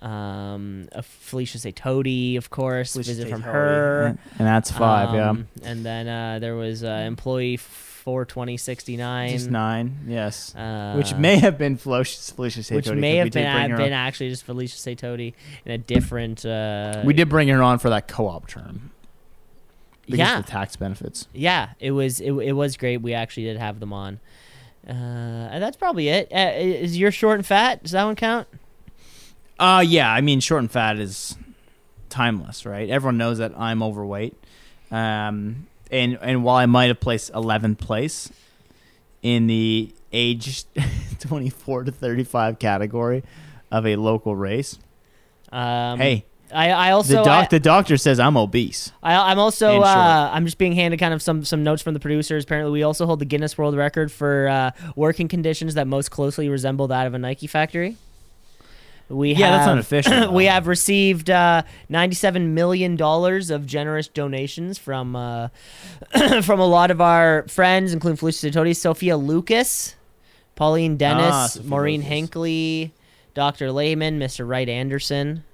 Um, uh, Felicia say Toady, of course. visit from her. and, and that's five. Um, And then uh, there was uh, employee four twenty sixty nine. just nine. Yes, Uh, which may have been Felicia Felicia which may have been been on. actually just Felicia say Toady in a different. Uh, We did bring her on for that co-op term. Because Yeah. the tax benefits. Yeah, it was it, it was great. We actually did have them on. Uh, and that's probably it. Uh, is your short and fat? Does that one count? Uh yeah, I mean short and fat is timeless, right? Everyone knows that I'm overweight. Um and and while I might have placed 11th place in the age 24 to 35 category of a local race, Um, hey, I I also the doc I, the doctor says I'm obese. I, I'm also uh, I'm just being handed kind of some some notes from the producers. Apparently, we also hold the Guinness World Record for uh, working conditions that most closely resemble that of a Nike factory. We Yeah, have, that's unofficial. we have received uh, 97 million dollars of generous donations from uh, from a lot of our friends, including Felicia Toti, Sophia Lucas, Pauline Dennis, Ah, Maureen Lucas. Hinkley, Dr. Lehman, Mr. Wright Anderson.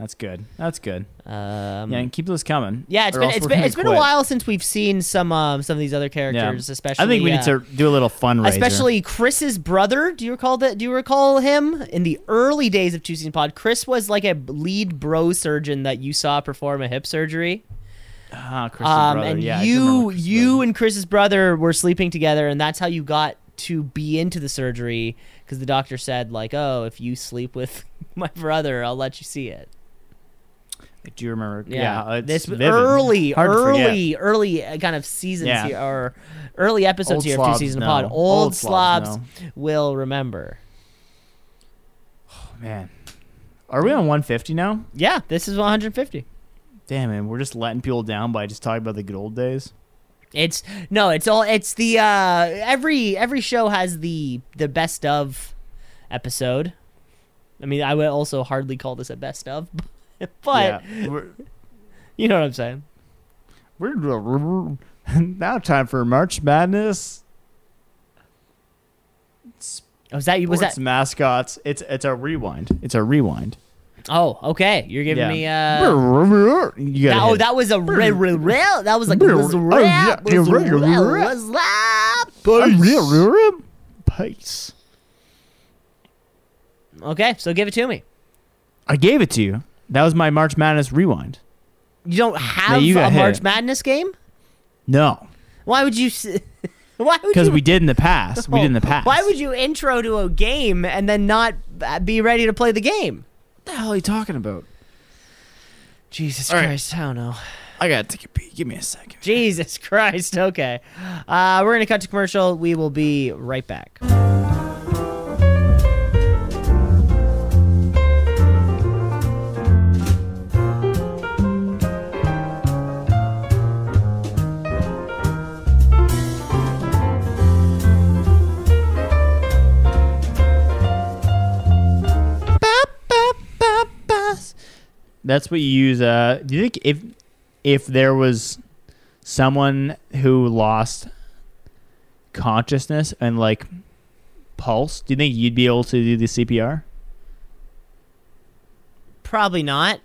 That's good. That's good. Um, yeah, and keep those coming. yeah, it's been it's been been a while since we've seen some um some of these other characters, especially I think we uh, need to do a little fundraiser. especially Chris's brother. Do you recall that? Do you recall him in the early days of Two Pod? Chris was like a lead bro surgeon that you saw perform a hip surgery. ah, Chris's Um, brother. and yeah, you you brother. and Chris's brother were sleeping together, and that's how you got to be into the surgery because the doctor said like, oh, if you sleep with my brother, I'll let you see it. I do remember. Yeah, Yeah, it's this vivid. early, Hard early, early uh, kind of seasons Yeah. here, or early episodes Old here of two season know. Pod. Old Old Slobs slobs know. will remember. Oh man, are we on 150 now? Yeah, this is 150. Damn, man, we're just letting people down by just talking about the good old days. It's no, it's all it's the uh every every show has the the best of episode. I mean, I would also hardly call this a best of, but yeah, you know what I'm saying. we're now time for March Madness. Oh, was that was that? mascots? It's it's a rewind. It's a rewind. Oh, okay. You're giving Yeah. me uh. you That, oh, that was a real, real, real. That was like was Oh, rap, was rap, yeah. was rap. it. Pace. Okay, so give it to me. I gave it to you. That was my March Madness rewind. You don't have you a got hit. March Madness game. No, Why would you? s- Why would because you? we did in the past. We did in the past. Why would you intro to a game and then not uh, be ready to play the game? What the hell are you talking about? Jesus All right. Christ, I don't know. I gotta take a pee. Give me a second. Jesus Christ. Okay, uh, we're gonna cut to commercial. We will be right back. That's what you use. Uh, do you think if if there was someone who lost consciousness and like pulse, do you think you'd be able to do the CPR? Probably not.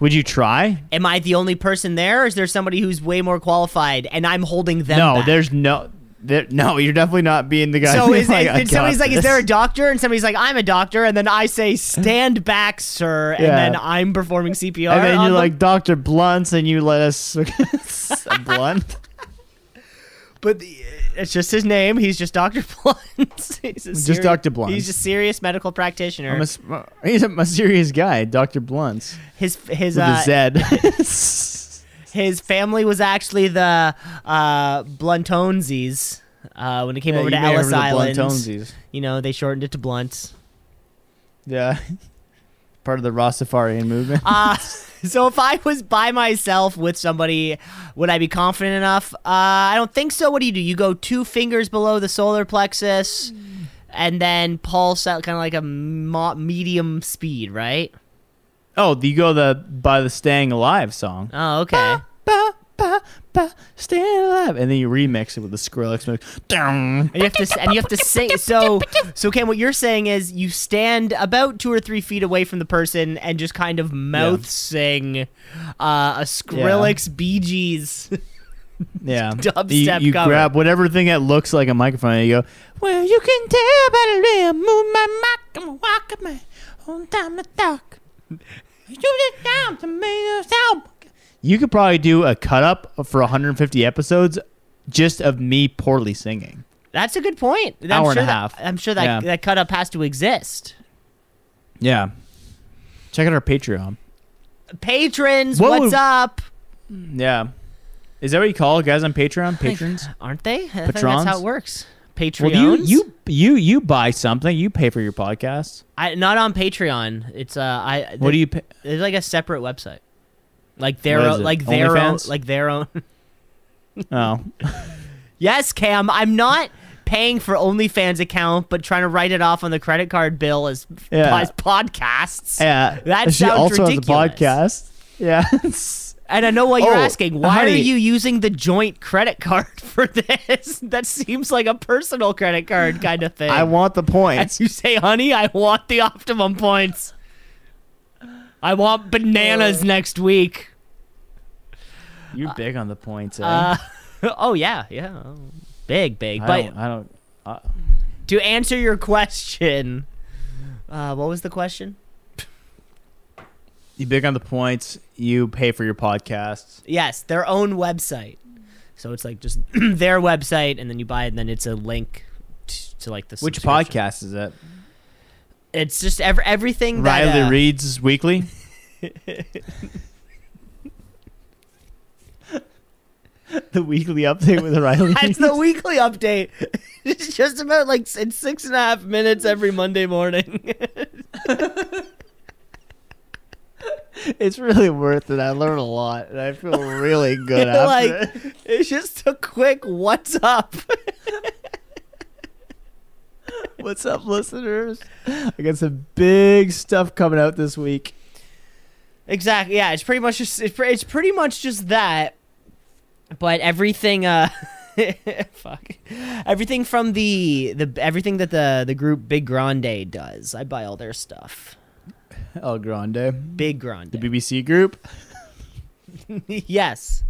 Would you try? Am I the only person there, or is there somebody who's way more qualified and I'm holding them? no, back? there's no. There, no, you're definitely not being the guy. So is, like, is- "I and somebody's like, "Is there a doctor?" And somebody's like, "I'm a doctor," and then I say, "Stand back, sir," and Yeah. then I'm performing CPR. And then you're them. like Doctor Blunts, and you let us blunt. but the, it's just his name. He's just Doctor Blunt. he's a Just Dr. Blunt. He's a serious medical practitioner. A, he's a serious guy, Doctor Blunts, his his with uh, a Z. his family was actually the uh, Bluntonesies. Uh, when it came Yeah, over to you may have Ellis Island, you know they shortened it to Blunts. Yeah. Part of the Rastafarian movement. Uh, So if I was by myself with somebody, would I be confident enough? Uh, I don't think so. What do you do? You go two fingers below the solar plexus, and then pulse out kind of like a mo- medium speed, right? Oh, you go the by the "Staying Alive" song. Oh, okay. Ba, ba, ba, staying alive, and then you remix it with the Skrillex mix. And you have to and you have to sing. So so Cam, what you're saying is you stand about two or three feet away from the person and just kind of mouth sing uh, a Skrillex Bee Gees. Yeah. Dubstep you, you cover. grab whatever thing that looks like a microphone and you go, Well, you can tell by the way I move my mic, I'm walking my on time to talk. You just down to me a sound. You could probably do a cut up for 150 episodes just of me poorly singing. That's a good point. I'm Hour and sure a that- half. I'm sure that Yeah. that cut up has to exist. Yeah. Check out our Patreon. Patrons, What what's would- up? Yeah. Is that what you call guys on Patreon? Patrons? Aren't they? I think that's Patrons? how it works. Well, you you you you buy something, you pay for your podcast. I, not on Patreon. It's uh, I. What do you pay? It's like a separate website. Like their What is own, it? like their own, like their own. Oh. yes, Cam. I'm not paying for OnlyFans account, but trying to write it off on the credit card bill as, Yeah. as podcasts. Yeah. That she sounds also ridiculous. has a podcast. Yeah. And I know what you're Oh, asking. Why honey. are you using the joint credit card for this? that seems like a personal credit card kind of thing. I want the points. you say, honey, I want the optimum points. I want bananas next week. You're big on the points, eh? Uh, oh yeah, yeah, big, big. I But don't, I don't uh, to answer your question, uh, what was the question? You big on the points. You pay for your podcasts. Yes, their own website. So it's like just their website, and then you buy it, and then it's a link t- to like the Which podcast is it? It's just ev- everything that Riley uh, Reads Weekly. the weekly update with Riley. That's the weekly update. It's just about like it's six and a half minutes every Monday morning. it's really worth it. I learned a lot, and I feel really good after like it. it's just a quick "What's up?" What's up, listeners? I got some big stuff coming out this week. exactly. Yeah, it's pretty much just it's, pre- it's pretty much just that. But everything, uh, fuck, everything from the the everything that the the group Big Grande does, I buy all their stuff. El Grande, Big Grande. the BBC group. yes.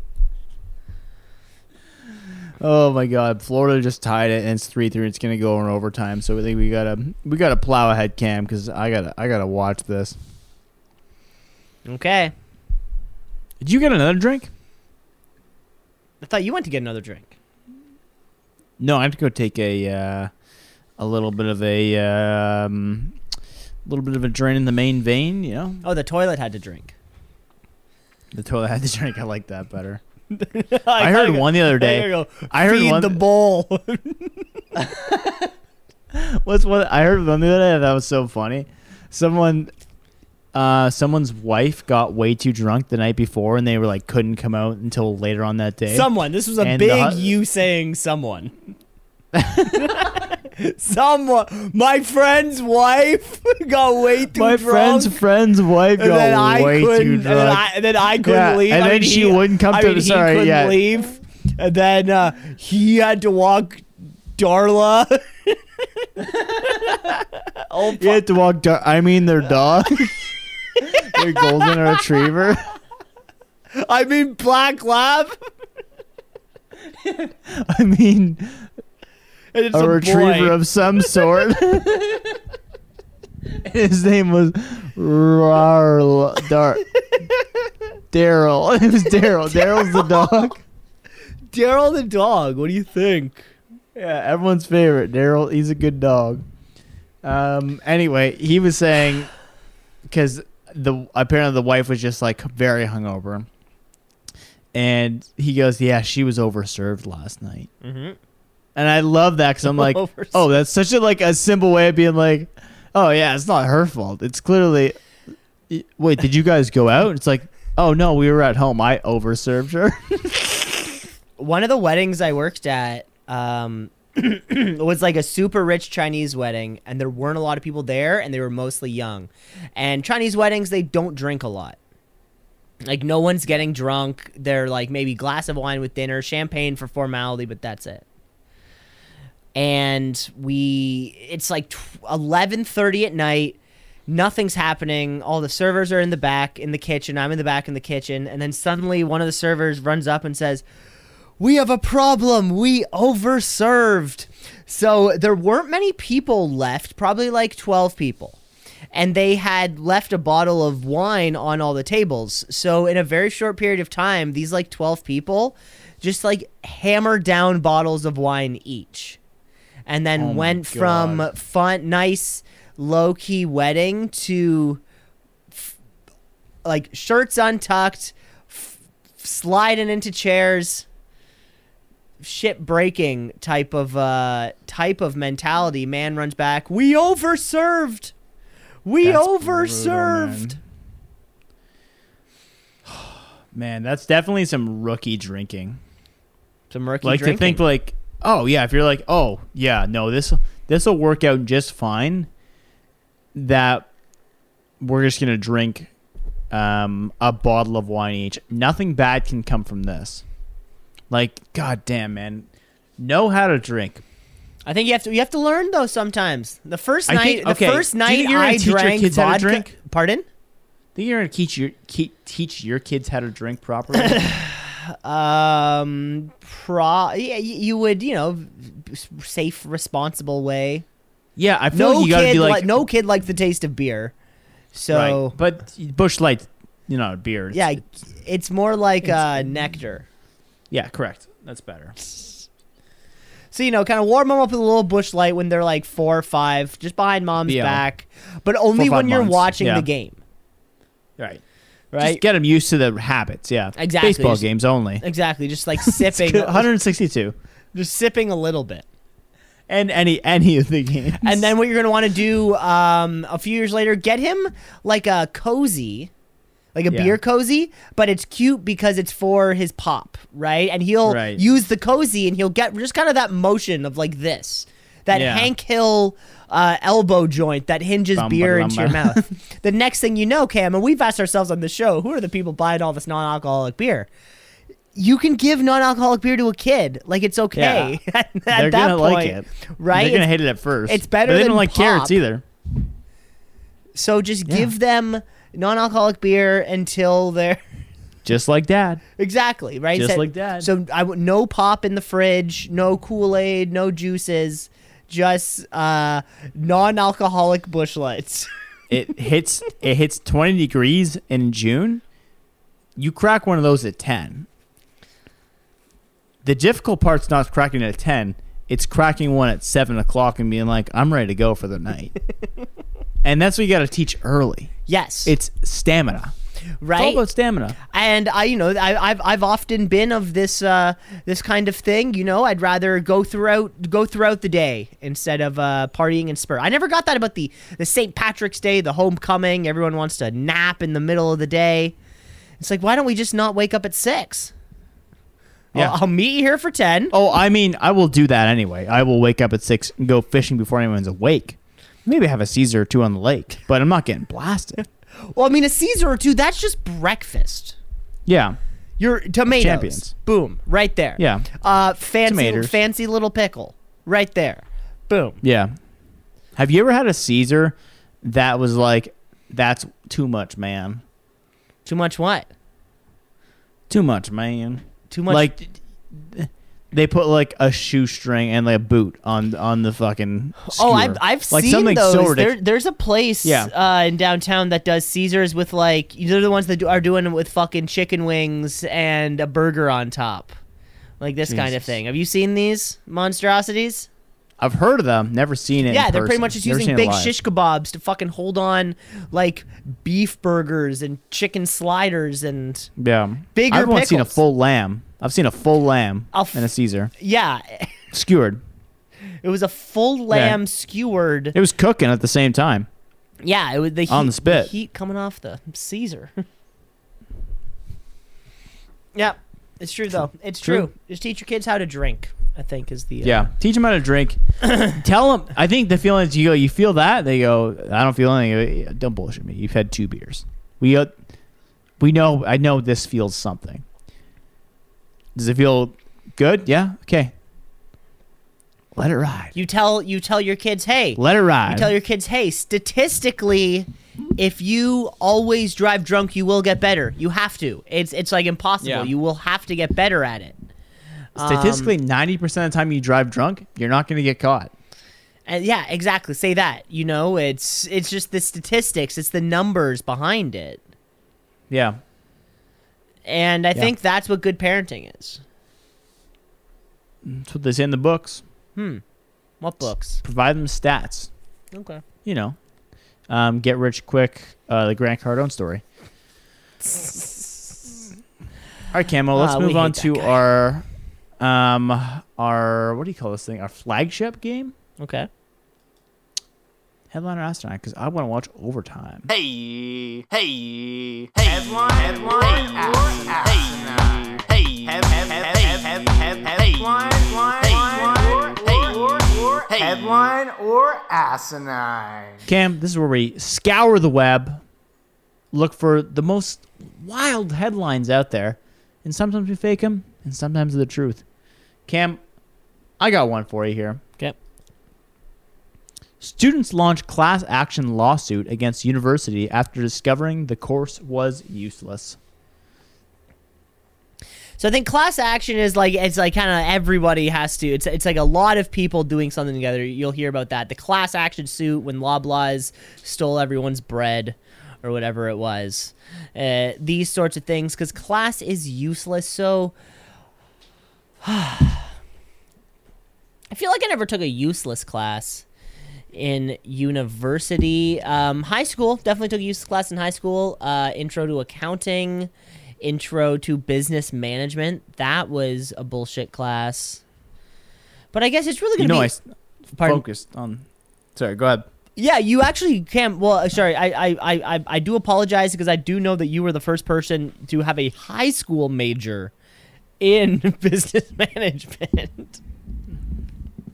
Oh my God, Florida just tied it, and it's three three. It's gonna go in overtime, so I think we gotta we gotta plow ahead, Cam, because I gotta I gotta watch this. Okay. Did you get another drink? I thought you went to get another drink. No, I have to go take a uh, a little bit of a um, little bit of a drain in the main vein. You know, Oh, the toilet had to drink. the toilet had to drink. I like that better. I heard one the other day. you go. I heard one- the bowl. What's what I heard one the other day that was so funny. Someone, uh, someone's wife got way too drunk the night before, and they were like couldn't come out until later on that day. someone. This was a And big you saying someone. someone. My friend's wife got way too drunk. My drunk. friend's friend's wife and then got I way couldn't. too And then drunk. I, and then I couldn't Yeah, leave. and I then mean, she he- wouldn't come I to- mean, he sorry, couldn't yeah. leave. And then uh, he had to walk Darla. oh, You had to walk. Do- I mean, their dog, their golden retriever. I mean Black Lab. I mean, a a, retriever boy. of some sort. His name was Rar Dar- Daryl. It was Daryl. Daryl's the dog. Daryl the dog. What do you think? Yeah, everyone's favorite. Daryl, he's a good dog. Um. Anyway, he was saying because the apparently the wife was just like very hungover, and he goes, "Yeah, she was overserved last night." Mm-hmm. And I love that because I'm like, oh, that's such a like a simple way of being like, oh yeah, it's not her fault. It's clearly. Wait, did you guys go out? It's like, Oh no, we were at home. I overserved her. one of the weddings I worked at um, was like a super rich Chinese wedding, and there weren't a lot of people there, and they were mostly young. And Chinese weddings, they don't drink a lot. Like no one's getting drunk. They're like maybe glass of wine with dinner, champagne for formality, but that's it. And we, it's like eleven thirty at night. Nothing's happening. All the servers are in the back in the kitchen. I'm in the back in the kitchen, and then suddenly one of the servers runs up and says, we have a problem. We overserved. So there weren't many people left, probably like 12 people. And they had left a bottle of wine on all the tables. So in a very short period of time, these like 12 people just like hammered down bottles of wine each. And then Oh went from fun, nice, low key wedding to f- like shirts untucked, f- sliding into chairs ship breaking type of uh type of mentality. Man runs back we overserved! We That's overserved! brutal, Man, that's definitely some rookie drinking. some murky like drinking. to think like, oh yeah, if you're like, oh yeah, no, this this will work out just fine. That we're just gonna drink um, a bottle of wine each. Nothing bad can come from this. Like, god damn, man, know how to drink. I think you have to you have to learn though sometimes. The first I night think- okay, the first night you're gonna I teach your drank kids how to vodka. drink? Pardon? Think you're gonna teach your teach your kids how to drink properly? Um pro yeah, you would, you know, safe responsible way. yeah, I feel No like you gotta kid be like, li- no kid likes the taste of beer. So right. but Busch Light, you know, beer. It's- yeah, it's- it's more like it's- uh, nectar. yeah, correct. That's better. So you know, kind of warm them up with a little Busch Light when they're like four or five, just behind mom's Yeah. back, but only when you're months, watching yeah. the game, Right. Right? Just get them used to the habits. Yeah. Exactly. Baseball Just- games only. exactly, just like sipping, 162. just sipping a little bit. And any any of the games. And then what you're gonna want to do um, a few years later, get him like a cozy, like a Yeah. beer cozy, but it's cute because it's for his pop, right? And he'll Right. use the cozy and he'll get just kind of that motion of like this, that Yeah. Hank Hill uh, elbow joint that hinges Bum, beer ba, into your mouth. the next thing you know, Cam, and we've asked ourselves on the show, who are the people buying all this non-alcoholic beer? You can give non-alcoholic beer to a kid, like it's okay. at at they're gonna point, like it. right? They're gonna It's- hate it at first. it's better But they don't like carrots either. So just Yeah. give them non-alcoholic beer until they're Just like dad. exactly right. Just so, like Dad. So I w- no pop in the fridge, no Kool Aid, no juices, just uh, non-alcoholic Busch Lights. It hits it hits 20 degrees in June. You crack one of those at 10. The difficult part's not cracking at 10. It's cracking one at 7 o'clock and being like, I'm ready to go for the night. and that's what you got to teach early. yes, It's stamina. It's all right. about stamina. and I, you know, I, I've I've often been of this uh, this kind of thing. You know, I'd rather go throughout go throughout the day instead of uh, partying and spur. I never got that about the the St. Patrick's Day, the homecoming. Everyone wants to nap in the middle of the day. It's like, why don't we just not wake up at six? Yeah. I'll, I'll meet you here for ten. Oh, I mean, I will do that anyway. I will wake up at 6 and go fishing before anyone's awake. Maybe have a Caesar or two on the lake, but I'm not getting blasted. Well, I mean, a Caesar or two. That's just breakfast. Yeah. Your tomatoes, Champions. boom, right there. Yeah. Uh, fancy, Tomatoes. fancy little pickle, right there, boom. Yeah. Have you ever had a Caesar that was like, that's too much, man? Too much what? Too much, man. Too much. Like, they put like a shoestring and like a boot on on the fucking. Oh. I've, I've like seen something those. so there, there's a place Yeah. uh, in downtown that does Caesars with like they're the ones that do, are doing with fucking chicken wings and a burger on top, like this kind of thing. Have you seen these monstrosities? I've heard of them, never seen it. Yeah, they're pretty much just Never using big shish kebabs to fucking hold on like beef burgers and chicken sliders and Yeah, Bigger I've seen a full lamb. I've seen a full lamb I'll f- and a Caesar yeah, skewered. it was a full lamb skewered. It was cooking at the same time. Yeah, it was the heat, On the spit. heat coming off the Caesar. Yeah, it's true though. It's True. true. Just teach your kids how to drink. I think is the uh, Yeah, teach them how to drink. Tell them. I think the feeling is you go. You feel that they go. I don't feel anything. Don't bullshit me. You've had two beers. We uh, we know. I know this feels something. Does it feel good? Yeah. Okay. Let it ride. You tell you tell your kids, hey, Let it ride. you tell your kids, hey, statistically, if you always drive drunk, you will get better. You have to. It's it's like impossible. Yeah. You will have to get better at it. Statistically, um, ninety percent of the time you drive drunk, you're not going to get caught. And yeah, exactly. Say that. You know, it's it's just the statistics. It's the numbers behind it. Yeah. And I Yeah. think that's what good parenting is. That's what they say in the books. Hmm. What books? Provide them stats. Okay. You know, um, get rich quick. Uh, the Grant Cardone story. All right, Camo. Let's we move on to our, um, our what do you call this thing? Our flagship game, Okay. Headliner Asinine, because I want to watch overtime. Hey, hey, hey, headline, headline, hey, hey, headline or asinine. Cam, this is where we scour the web, look for the most wild headlines out there, and sometimes we fake them, and sometimes they're the truth. Cam, I got one for you here. Students launch class action lawsuit against university after discovering the course was useless. So I think class action is like it's like kind of everybody has to. It's it's like a lot of people doing something together. You'll hear about that. The class action suit when Loblaws stole everyone's bread or whatever it was. Uh, these sorts of things because class is useless. So I feel like I never took a useless class in university. Um, high school definitely took a useless class in high school. Uh, intro to accounting, intro to business management. That was a bullshit class. But I guess it's really You gonna know, be. I Pardon? focused on. Sorry, go ahead. Yeah, you actually can. Well, uh, sorry, I, I, I- I do apologize because I do know that you were the first person to have a high school major in business management.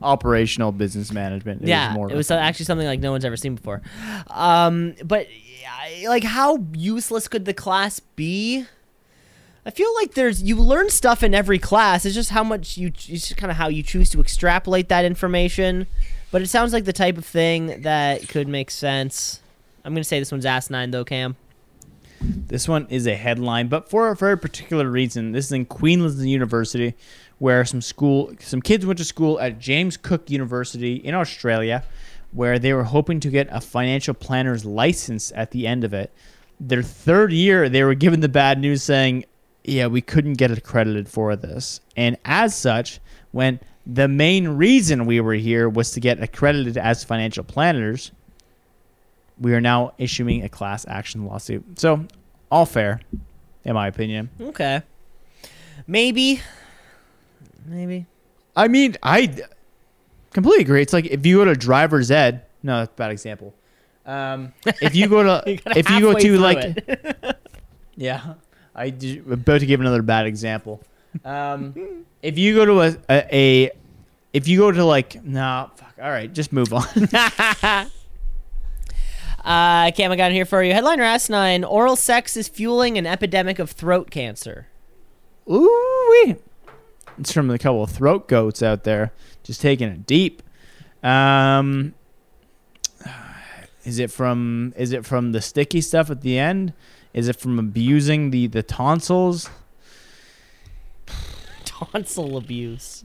Operational business management. It yeah, was more it was actually something like no one's ever seen before. Um, but like, how useless could the class be? I feel like there's you learn stuff in every class. It's just how much you it's just kind of how you choose to extrapolate that information. But it sounds like the type of thing that could make sense. I'm gonna say this one's asinine though, Cam. This one is a headline, but for a very particular reason. This is in Queensland University, where some school, some kids went to school at James Cook University in Australia, where they were hoping to get a financial planner's license at the end of it. Their third year, they were given the bad news saying, "Yeah, we couldn't get accredited for this," and as such, when the main reason we were here was to get accredited as financial planners, we are now issuing a class action lawsuit. So, all fair, in my opinion. Okay, maybe, maybe. I mean, I completely agree. It's like if you go to driver's ed. No, that's a bad example. Um, if you go to, if you go to like, yeah, I d- about to give another bad example. Um, if you go to a, a, a if you go to like, no, fuck. All right, just move on. Uh, Cam, I got here for you. Headliner asinine: Oral sex is fueling an epidemic of throat cancer. Ooh, it's from a couple of throat goats out there, just taking it deep. Um, is it from? Is it from the sticky stuff at the end? Is it from abusing the the tonsils? Tonsil abuse.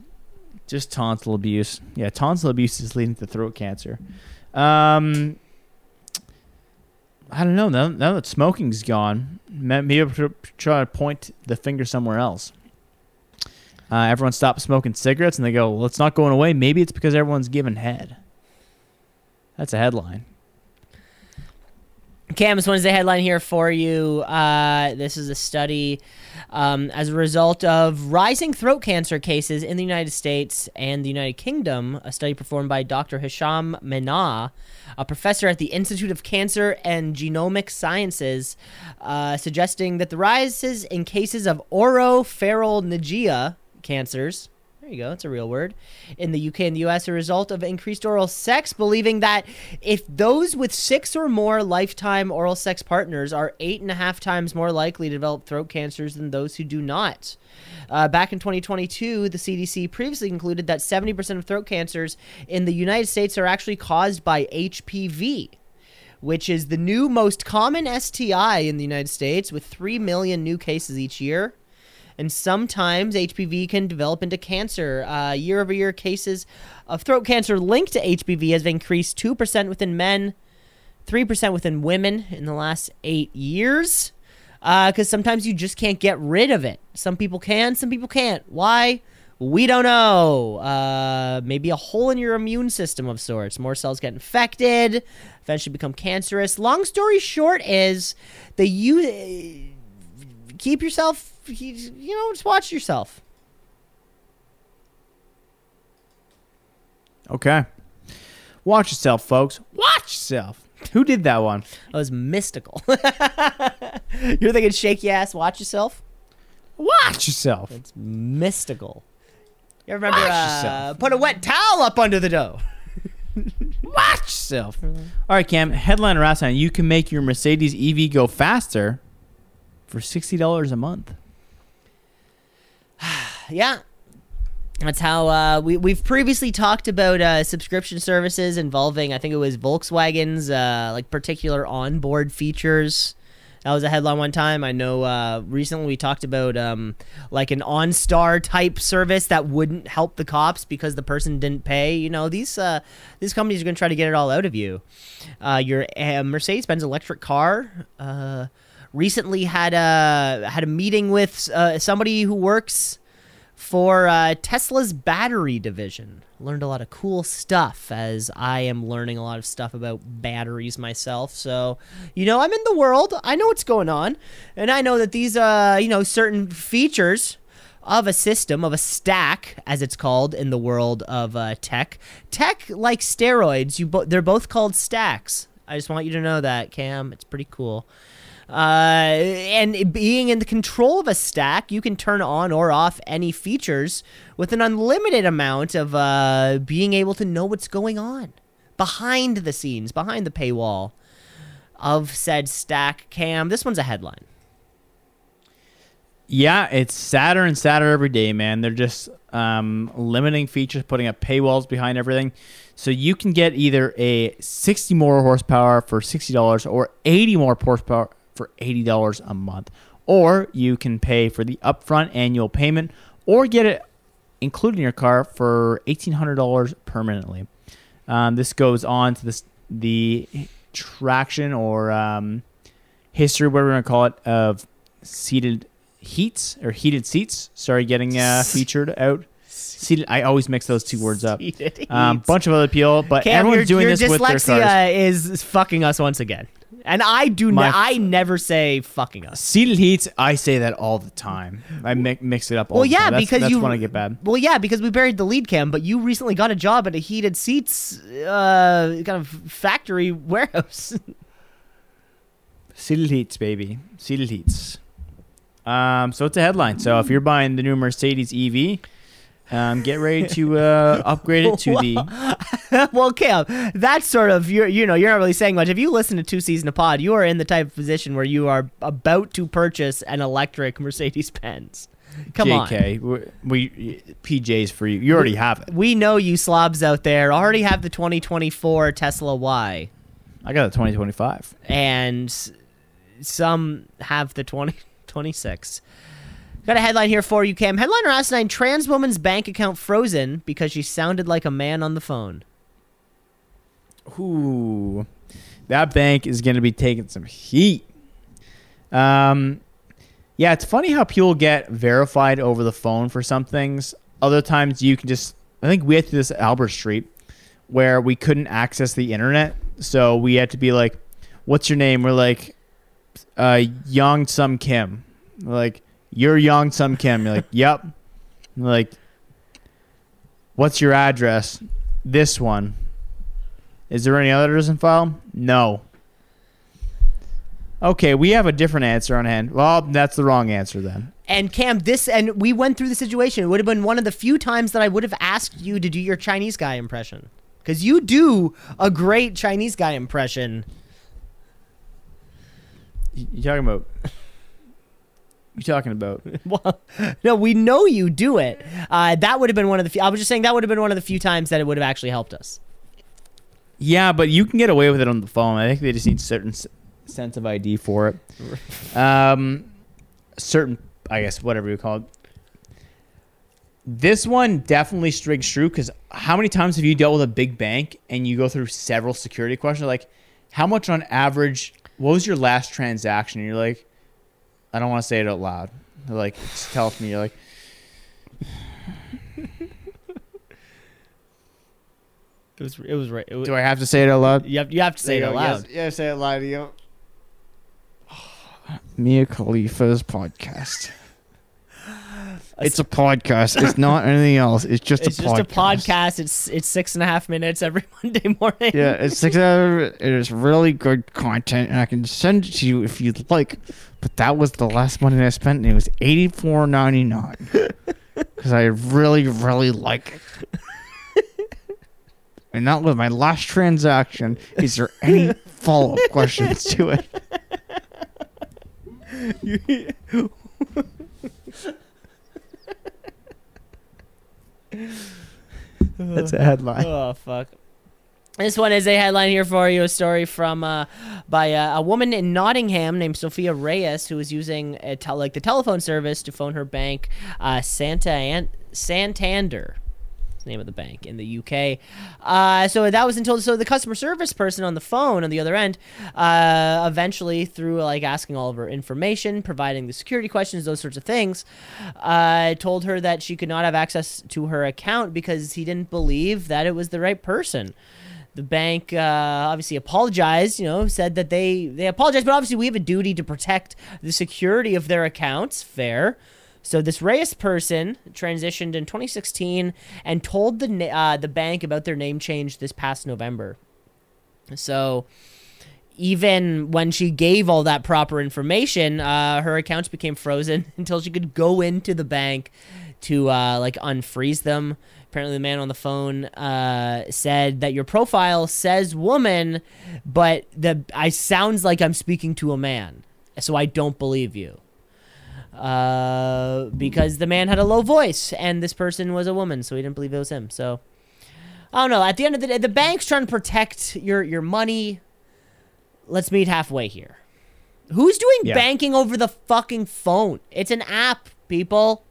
Just tonsil abuse. Yeah, tonsil abuse is leading to throat cancer. Um, I don't know. Now, now that smoking's gone, maybe I'll try to point the finger somewhere else. Uh, everyone stops smoking cigarettes, and they go, "Well, it's not going away. Maybe it's because everyone's giving head." That's a headline. Cam, this Wednesday headline here for you. Uh, this is a study um, as a result of rising throat cancer cases in the United States and the United Kingdom. A study performed by Dr. Hisham Mehanna, a professor at the Institute of Cancer and Genomic Sciences, uh, suggesting that the rises in cases of oropharyngeal cancers there you go. It's a real word. In the UK and the US, a result of increased oral sex, believing that if those with six or more lifetime oral sex partners are eight and a half times more likely to develop throat cancers than those who do not. Uh, back in 2022, the CDC previously concluded that 70% of throat cancers in the United States are actually caused by HPV. Which is the new most common STI in the United States, with 3 million new cases each year and sometimes HPV can develop into cancer. Year over year, cases of throat cancer linked to HPV has increased 2% within men, 3% within women in the last eight years. Because uh, sometimes you just can't get rid of it. Some people can, some people can't. Why? We don't know. Uh, maybe a hole in your immune system of sorts. More cells get infected, eventually become cancerous. Long story short is that you keep yourself you know, just watch yourself. Okay. Watch yourself, folks. Watch yourself. Who did that one? That was mystical. You're thinking shaky ass, watch yourself? Watch yourself. It's mystical. You remember Watch uh, put a wet towel up under the dough. Watch yourself. All right, Cam. Headline night. You can make your Mercedes EV go faster for sixty dollars a month. yeah. That's how uh, we we've previously talked about uh, subscription services involving I think it was Volkswagen's uh, like particular onboard features. That was a headline one time. I know uh, recently we talked about um, like an OnStar type service that wouldn't help the cops because the person didn't pay. You know these uh, these companies are going to try to get it all out of you. Uh, your uh, Mercedes Benz electric car uh, recently had a had a meeting with uh, somebody who works for uh, Tesla's battery division. Learned a lot of cool stuff as I am learning a lot of stuff about batteries myself. So, you know, I'm in the world. I know what's going on. And I know that these, uh, you know, certain features of a system, of a stack, as it's called in the world of uh, tech. Tech, like steroids, you bo- they're both called stacks. I just want you to know that, Cam. It's pretty cool. Uh, and being in the control of a stack, you can turn on or off any features with an unlimited amount of uh, being able to know what's going on behind the scenes, behind the paywall of said stack cam. This one's a headline. Yeah, it's sadder and sadder every day, man. They're just um, limiting features, putting up paywalls behind everything. So you can get either a 60 more horsepower for $60 or 80 more horsepower for $80 a month. Or you can pay for the upfront annual payment or get it included in your car for $1,800 permanently. Um, this goes on to this, the traction or um, history, whatever we're going to call it, of seated heats or heated seats Sorry, getting uh, featured out. Seated, I always mix those two words up. Um, bunch of other people, but Cam, everyone's your, doing your this with their cars. dyslexia is fucking us once again. And I do not. I never say fucking us. Seated heats, I say that all the time. I mi- mix it up all Well, the yeah. That's, because that's you want to get bad. Well, yeah, because we buried the lead cam, but you recently got a job at a heated seats uh, kind of factory warehouse. Seated heats, baby. Seated heats. Um, so it's a headline. So if you're buying the new Mercedes EV, um, get ready to uh, upgrade it to the. well, Cam, that's sort of you're you know you're not really saying much. If you listen to two C's in a pod, you are in the type of position where you are about to purchase an electric Mercedes Benz. Come on. JK. We, we PJs for you. You already have it. We know you slobs out there already have the 2024 Tesla Y, I got a 2025. and some have the 2026. Got a headline here for you, Cam. Headliner asinine: Trans woman's bank account frozen because she sounded like a man on the phone. Ooh, that bank is going to be taking some heat. Um, yeah, it's funny how people get verified over the phone for some things. Other times you can just. I think we had to do this at Albert Street, where we couldn't access the internet, so we had to be like, "What's your name?" We're like, "Uh, Young Sum Kim." Like, "You're Young Sum Kim." You're like, "Yep." We're like, "What's your address?" This one. Is there any others in file? No. Okay, we have a different answer on hand. Well, that's the wrong answer then. And Cam, this and we went through the situation. It would have been one of the few times that I would have asked you to do your Chinese guy impression. Because you do a great Chinese guy impression. You you talking about? You talking about? Well, no, we know you do it. Uh, that would have been one of the few. I was just saying that would have been one of the few times that it would have actually helped us. Yeah, but you can get away with it on the phone. I think they just need certain s- sense of ID for it. Um, certain, I guess, whatever you call it. This one definitely strings true because how many times have you dealt with a big bank and you go through several security questions? Like, how much on average? What was your last transaction? And you're like, I don't want to say it out loud. Like, just tell me. You're like, It was. It was right. It was, do I have to say it out loud? you have. You have to say it out loud. Yeah, say it loud. You. Mia Khalifa's podcast. It's a podcast. It's not anything else. It's just It's a just podcast. a podcast. It's it's six and a half minutes every Monday morning. Yeah, it's six. It is really good content, and I can send it to you if you'd like. But that was the last money I spent, and it was eighty four ninety nine. Because I really, really like it. and that was my last transaction. Is there any follow up questions to it? That's a headline. Oh fuck. This one is a headline here for you. A story from uh, by uh, a woman in Nottingham named Sophia Reyes, who was using a tel- like the telephone service to phone her bank, uh, Santa An- Santander. The Name of the bank in the UK. Uh, so that was until so the customer service person on the phone on the other end, uh, eventually through like asking all of her information, providing the security questions, those sorts of things, uh, told her that she could not have access to her account because he didn't believe that it was the right person. The bank uh, obviously apologized, you know, said that they they apologized, but obviously we have a duty to protect the security of their accounts. Fair. So this Reyes person transitioned in 2016 and told the uh, the bank about their name change this past November. So even when she gave all that proper information, uh, her accounts became frozen until she could go into the bank to uh, like unfreeze them. Apparently, the man on the phone uh, said that your profile says woman, but the I sounds like I'm speaking to a man, so I don't believe you. Uh, because the man had a low voice and this person was a woman, so he didn't believe it was him. So I don't know. At the end of the day, the bank's trying to protect your your money. Let's meet halfway here. Who's doing Yeah. banking over the fucking phone? It's an app, people.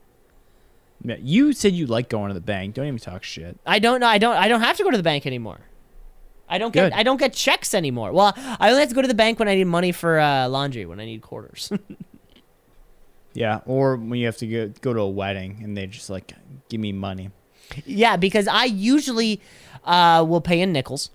Yeah, you said you like going to the bank. Don't even talk shit. I don't know. I don't. I don't have to go to the bank anymore. I don't get. Good. I don't get checks anymore. Well, I only have to go to the bank when I need money for uh, laundry. When I need quarters. Yeah, or when you have to go go to a wedding and they just like give me money. yeah, because I usually uh, will pay in nickels.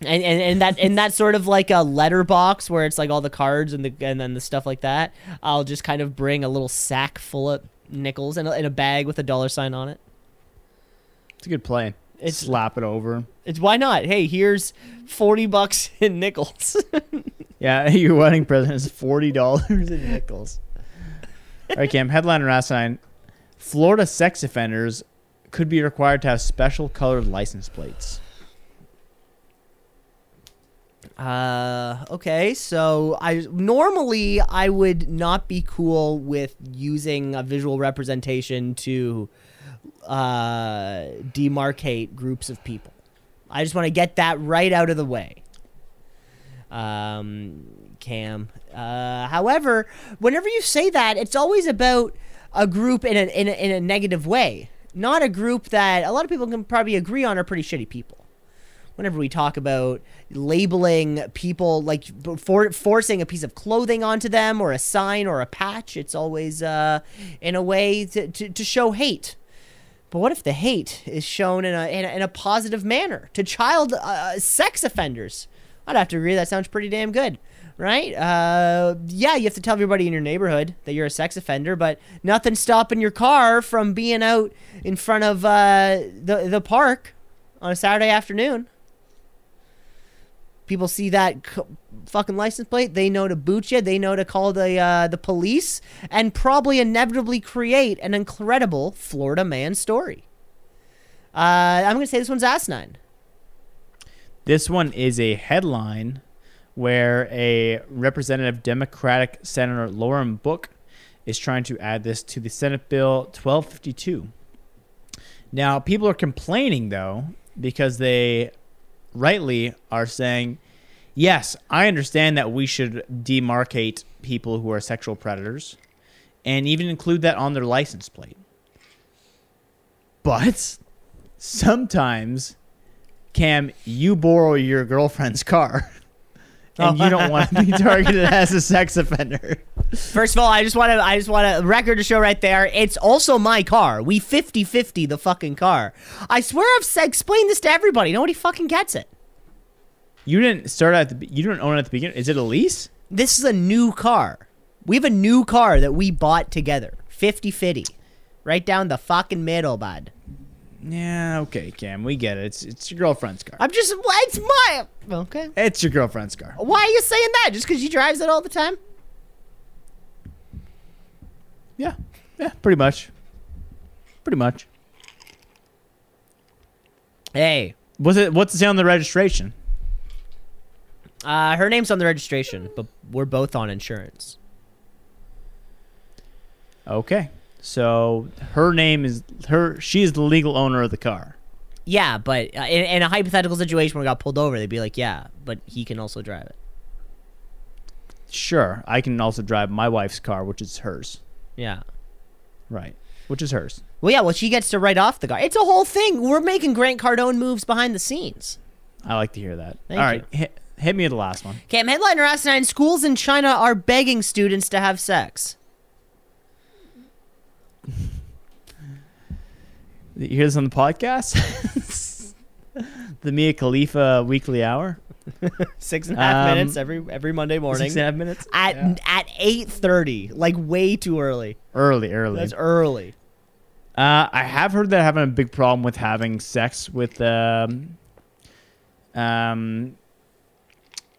And, and, and that and that sort of like a letterbox where it's like all the cards and the and then the stuff like that. I'll just kind of bring a little sack full of nickels and a, in a bag with a dollar sign on it. It's a good play. It's- slap it over. It's why not? Hey, here's forty bucks in nickels. Yeah, your wedding present is forty dollars in nickels. All right, Cam. Headline asinine: Florida sex offenders could be required to have special colored license plates. Uh, okay. So I normally I would not be cool with using a visual representation to uh, demarcate groups of people. I just want to get that right out of the way. Um, Cam. Uh, however, whenever you say that, it's always about a group in a, in a in a negative way, not a group that a lot of people can probably agree on are pretty shitty people. Whenever we talk about labeling people like for, forcing a piece of clothing onto them or a sign or a patch it's always uh, in a way to, to, to show hate. But what if the hate is shown in a, in a, in a positive manner to child uh, sex offenders? I'd have to agree that sounds pretty damn good, right? Uh, yeah, you have to tell everybody in your neighborhood that you're a sex offender, but nothing stopping your car from being out in front of uh, the the park on a Saturday afternoon. People see that c- fucking license plate, they know to boot you, they know to call the uh, the police, and probably inevitably create an incredible Florida man story. Uh, I'm gonna say this one's asinine. This one is a headline where a representative Democratic Senator Lauren Book is trying to add this to the Senate Bill 1252. Now, people are complaining though because they rightly are saying, yes, I understand that we should demarcate people who are sexual predators and even include that on their license plate. But sometimes Cam, you borrow your girlfriend's car, and you don't want to be targeted as a sex offender. First of all, I just want to I just want a record to show right there. It's also my car. We 50-50 the fucking car. I swear I've said, explained this to everybody. Nobody fucking gets it. You didn't start at the you didn't own it at the beginning. Is it a lease? This is a new car. We have a new car that we bought together. 50-50. Right down the fucking middle, bud. Yeah. Okay, Cam, we get it. It's it's your girlfriend's car. I'm just it's my Okay. It's your girlfriend's car. Why are you saying that? Just cuz she drives it all the time? Yeah. Yeah. Pretty much. Pretty much. Hey, Was it? What's it say on the registration? uh her name's on the registration, but we're both on insurance. Okay. So her name is her. She is the legal owner of the car. Yeah, but uh, in, in a hypothetical situation where we got pulled over, they'd be like, "Yeah, but he can also drive it." Sure, I can also drive my wife's car, which is hers. Yeah. Right. Which is hers. Well, yeah. Well, she gets to write off the car. It's a whole thing. We're making Grant Cardone moves behind the scenes. I like to hear that. Thank All right, hit, hit me with the last one. Cam headliner asinine: Schools in China are begging students to have sex. You hear this on the podcast? the Mia Khalifa weekly hour. Six and a half Um, minutes every every Monday morning Six and a half minutes. at at eight thirty. Like way too early. Early, early. That's early. Uh, I have heard that having a big problem with having sex with um, um,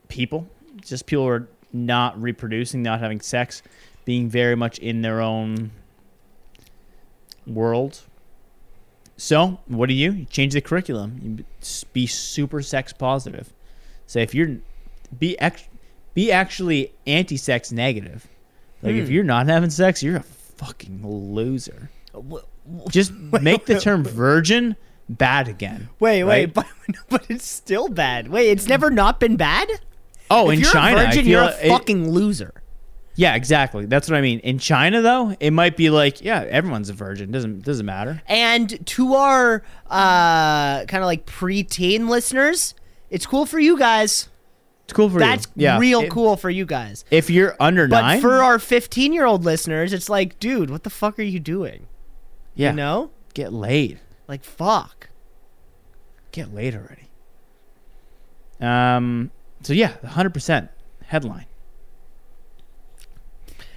people. Just people who are not reproducing, not having sex, being very much in their own world. So, what do you? You change the curriculum. You be- super sex positive. Say if you're be ex- be actually anti-sex negative. Like if hmm. you're not having sex, you're a fucking loser. Uh, Just make the term virgin bad again. Wait, wait, right? but but it's still bad. Wait, it's never not been bad. Oh, if in China, virgin, you're a fucking loser. Yeah, exactly. That's what I mean. In China, though, it might be like, yeah, everyone's a virgin. Doesn't doesn't matter. And to our uh, kind of like preteen listeners, it's cool for you guys. It's cool for That's you. Yeah, real If- cool for you guys. If you're under But nine, for our 15 year old listeners, it's like, dude, what the fuck are you doing? yeah, You know? get laid. Like, fuck. Get laid already. Um. So yeah, hundred percent headline.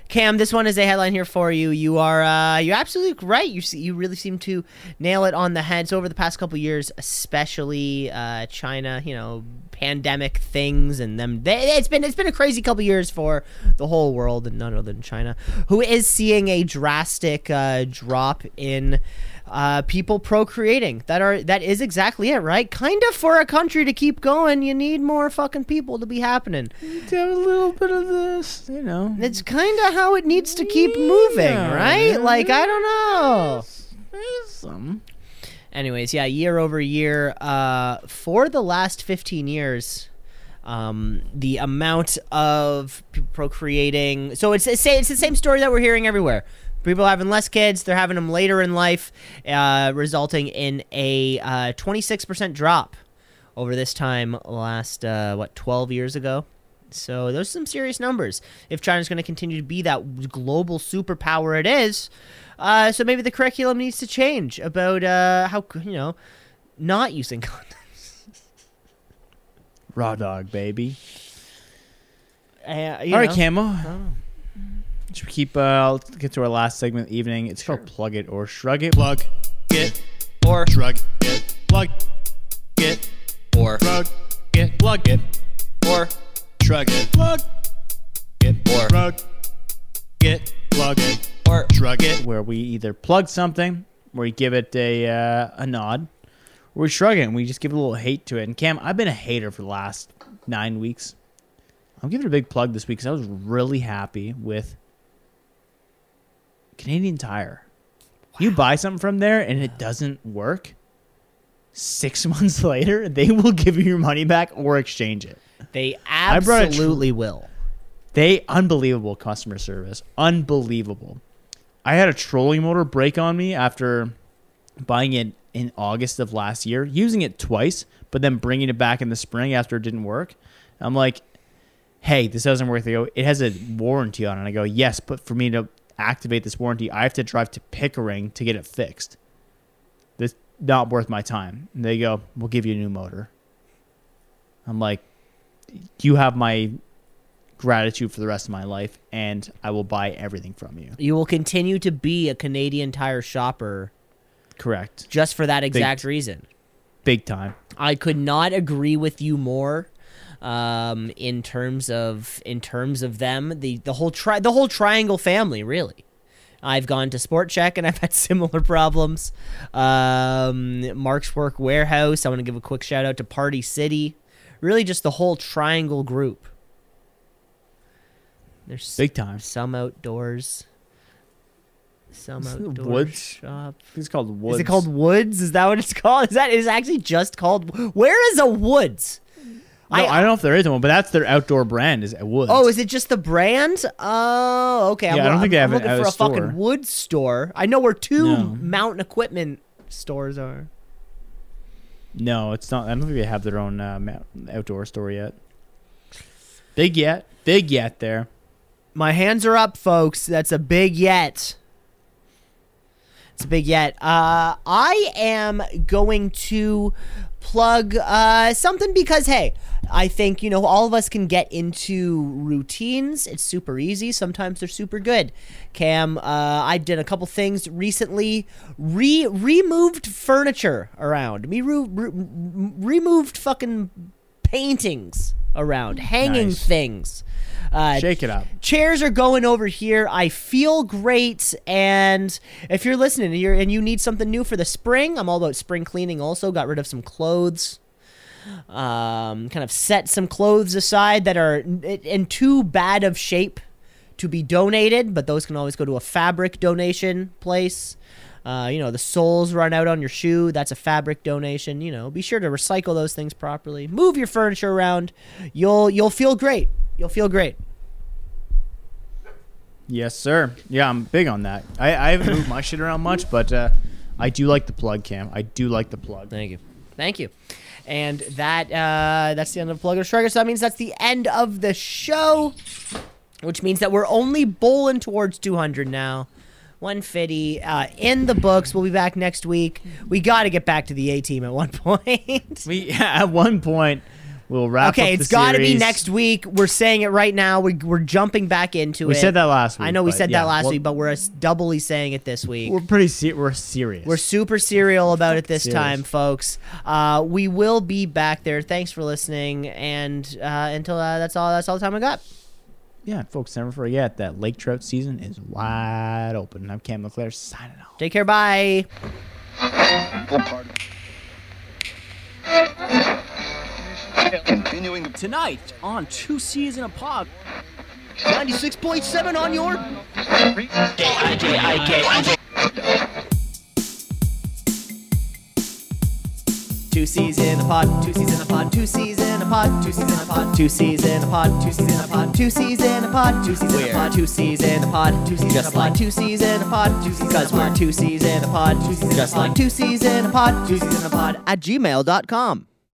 Cam, this one is a headline here for you. You are uh, you're absolutely right. You see, you really seem to nail it on the head. So over the past couple years, especially uh, China, you know, pandemic things and them. They, it's been it's been a crazy couple years for the whole world, and none other than China, who is seeing a drastic uh, drop in. Uh, people procreating that are that is exactly it right kind of for a country to keep going you need more fucking people to be happening Have a little bit of this, you know. it's kind of how it needs to keep moving, Yeah, right? yeah. Like I don't know. There's some. Anyways, yeah, year over year, uh, for the last fifteen years, um, the amount of procreating. So it's it's, it's the same story that we're hearing everywhere. People having less kids, they're having them later in life, uh, resulting in a six percent drop over this time last uh, what twelve years ago. So those are some serious numbers. If China's going to continue to be that global superpower it is, uh, so maybe the curriculum needs to change about uh, how you know not using condoms. Raw dog, baby. Uh, All right, know. Camo. Should we keep? Uh, let's get to our last segment of the evening. It's called Plug It or Shrug It. Plug It Or Shrug It. Plug It or Shrug It. Plug It or Shrug It. Plug It Or. Shrug It. Plug It or Shrug It. Where we either plug something, where we give it a uh, a nod, or we shrug it and we just give a little hate to it. And Cam, I've been a hater for the last nine weeks. I'm giving it a big plug this week because I was really happy with Canadian Tire. You buy something from there and it doesn't work. Six months later, they will give you your money back or exchange it. they I brought a tr- absolutely will. They unbelievable customer service, unbelievable. I had a trolling motor break on me after buying it in August of last year, using it twice, but then bringing it back in the spring after it didn't work. I'm like, "Hey, this doesn't work." They go, "It has a warranty on it." And I go, "Yes, but for me to activate this warranty, I have to drive to Pickering to get it fixed. This not worth my time." And they go, "We'll give you a new motor." I'm like, "You have my gratitude for the rest of my life, and I will buy everything from you." You will continue to be a Canadian Tire shopper Correct. just for that exact reason. Big time. I could not agree with you more. Um, in terms of in terms of them, the the whole tri- the whole triangle family, really. I've gone to Sport Chek and I've had similar problems. Um, Mark's Work Wearhouse. I want to give a quick shout out to Party City. Really, just the whole triangle group. There's Big time. some outdoors. Some outdoor Woods? shop. It's called Woods. Is it called Woods? Is that what it's called? Is that is actually just called? Where is a Woods? No, I, don't know if there is one, but that's their outdoor brand. Is Woods. Oh, is it just the brand? Oh, okay. I'm, Yeah, I don't I'm- think they have I'm looking for a a fucking store. Woods store. I know where two No. mountain equipment stores are. no, it's not. I don't think they have their own uh, outdoor store yet. Big yet, big yet there. My hands are up, folks. That's a big yet. It's a big yet. Uh, I am going to plug uh, something because, hey, I think, you know, all of us can get into routines. It's super easy. Sometimes they're super good. Cam, uh, I did a couple things recently. Re removed furniture around. Me re- re- removed fucking paintings around, hanging Nice. things. Uh, Shake it up. chairs are going over here. I feel great, and if you're listening and, you're, and you need something new for the spring, I'm all about spring cleaning. Also, got rid of some clothes. Um, kind of set some clothes aside that are in, in too bad of shape to be donated, but those can always go to a fabric donation place. Uh, you know, the soles run out on your shoe. That's a fabric donation. You know, be sure to recycle those things properly. Move your furniture around. You'll you'll feel great. You'll feel great. Yes, sir. Yeah, I'm big on that. I, I haven't moved my shit around much, but uh, I do like the plug, Cam. I do like the plug. Thank you. Thank you. And that uh, that's the end of Plug or Shrugger. So that means that's the end of the show, which means that we're only bowling towards 200 now. 150 uh, in the books. We'll be back next week. We got to get back to the A team at one point. We at one point we'll wrap. okay, it's got to be next week. We're saying it right now. We, we're jumping back into We it. We said that last week. I know we said yeah, that last well, week, but we're doubly saying it this week. we're pretty se- we're serious. We're super serial about it this Serious. time, folks. Uh, we will be back there. Thanks for listening, and uh, until uh, that's all. That's all the time I got. Yeah, folks. Never forget that lake trout season is wide open. I'm Cam Leclerc signing off. Take care. Bye. Continuing Tonight on Two C's in a Pod. 96.7 on your. Two C's in a pod, two C's in a pod, two C's in a pod, two C's in a pod, two C's in a pod, two C's in a pod, two C's in a pod, two C's in a pod, two C's in a pod, two C's just like two C's in a pod, two C's cause we're two C's in a pod, two C's just like two C's in a pod, two C's in a pod at gmail.com.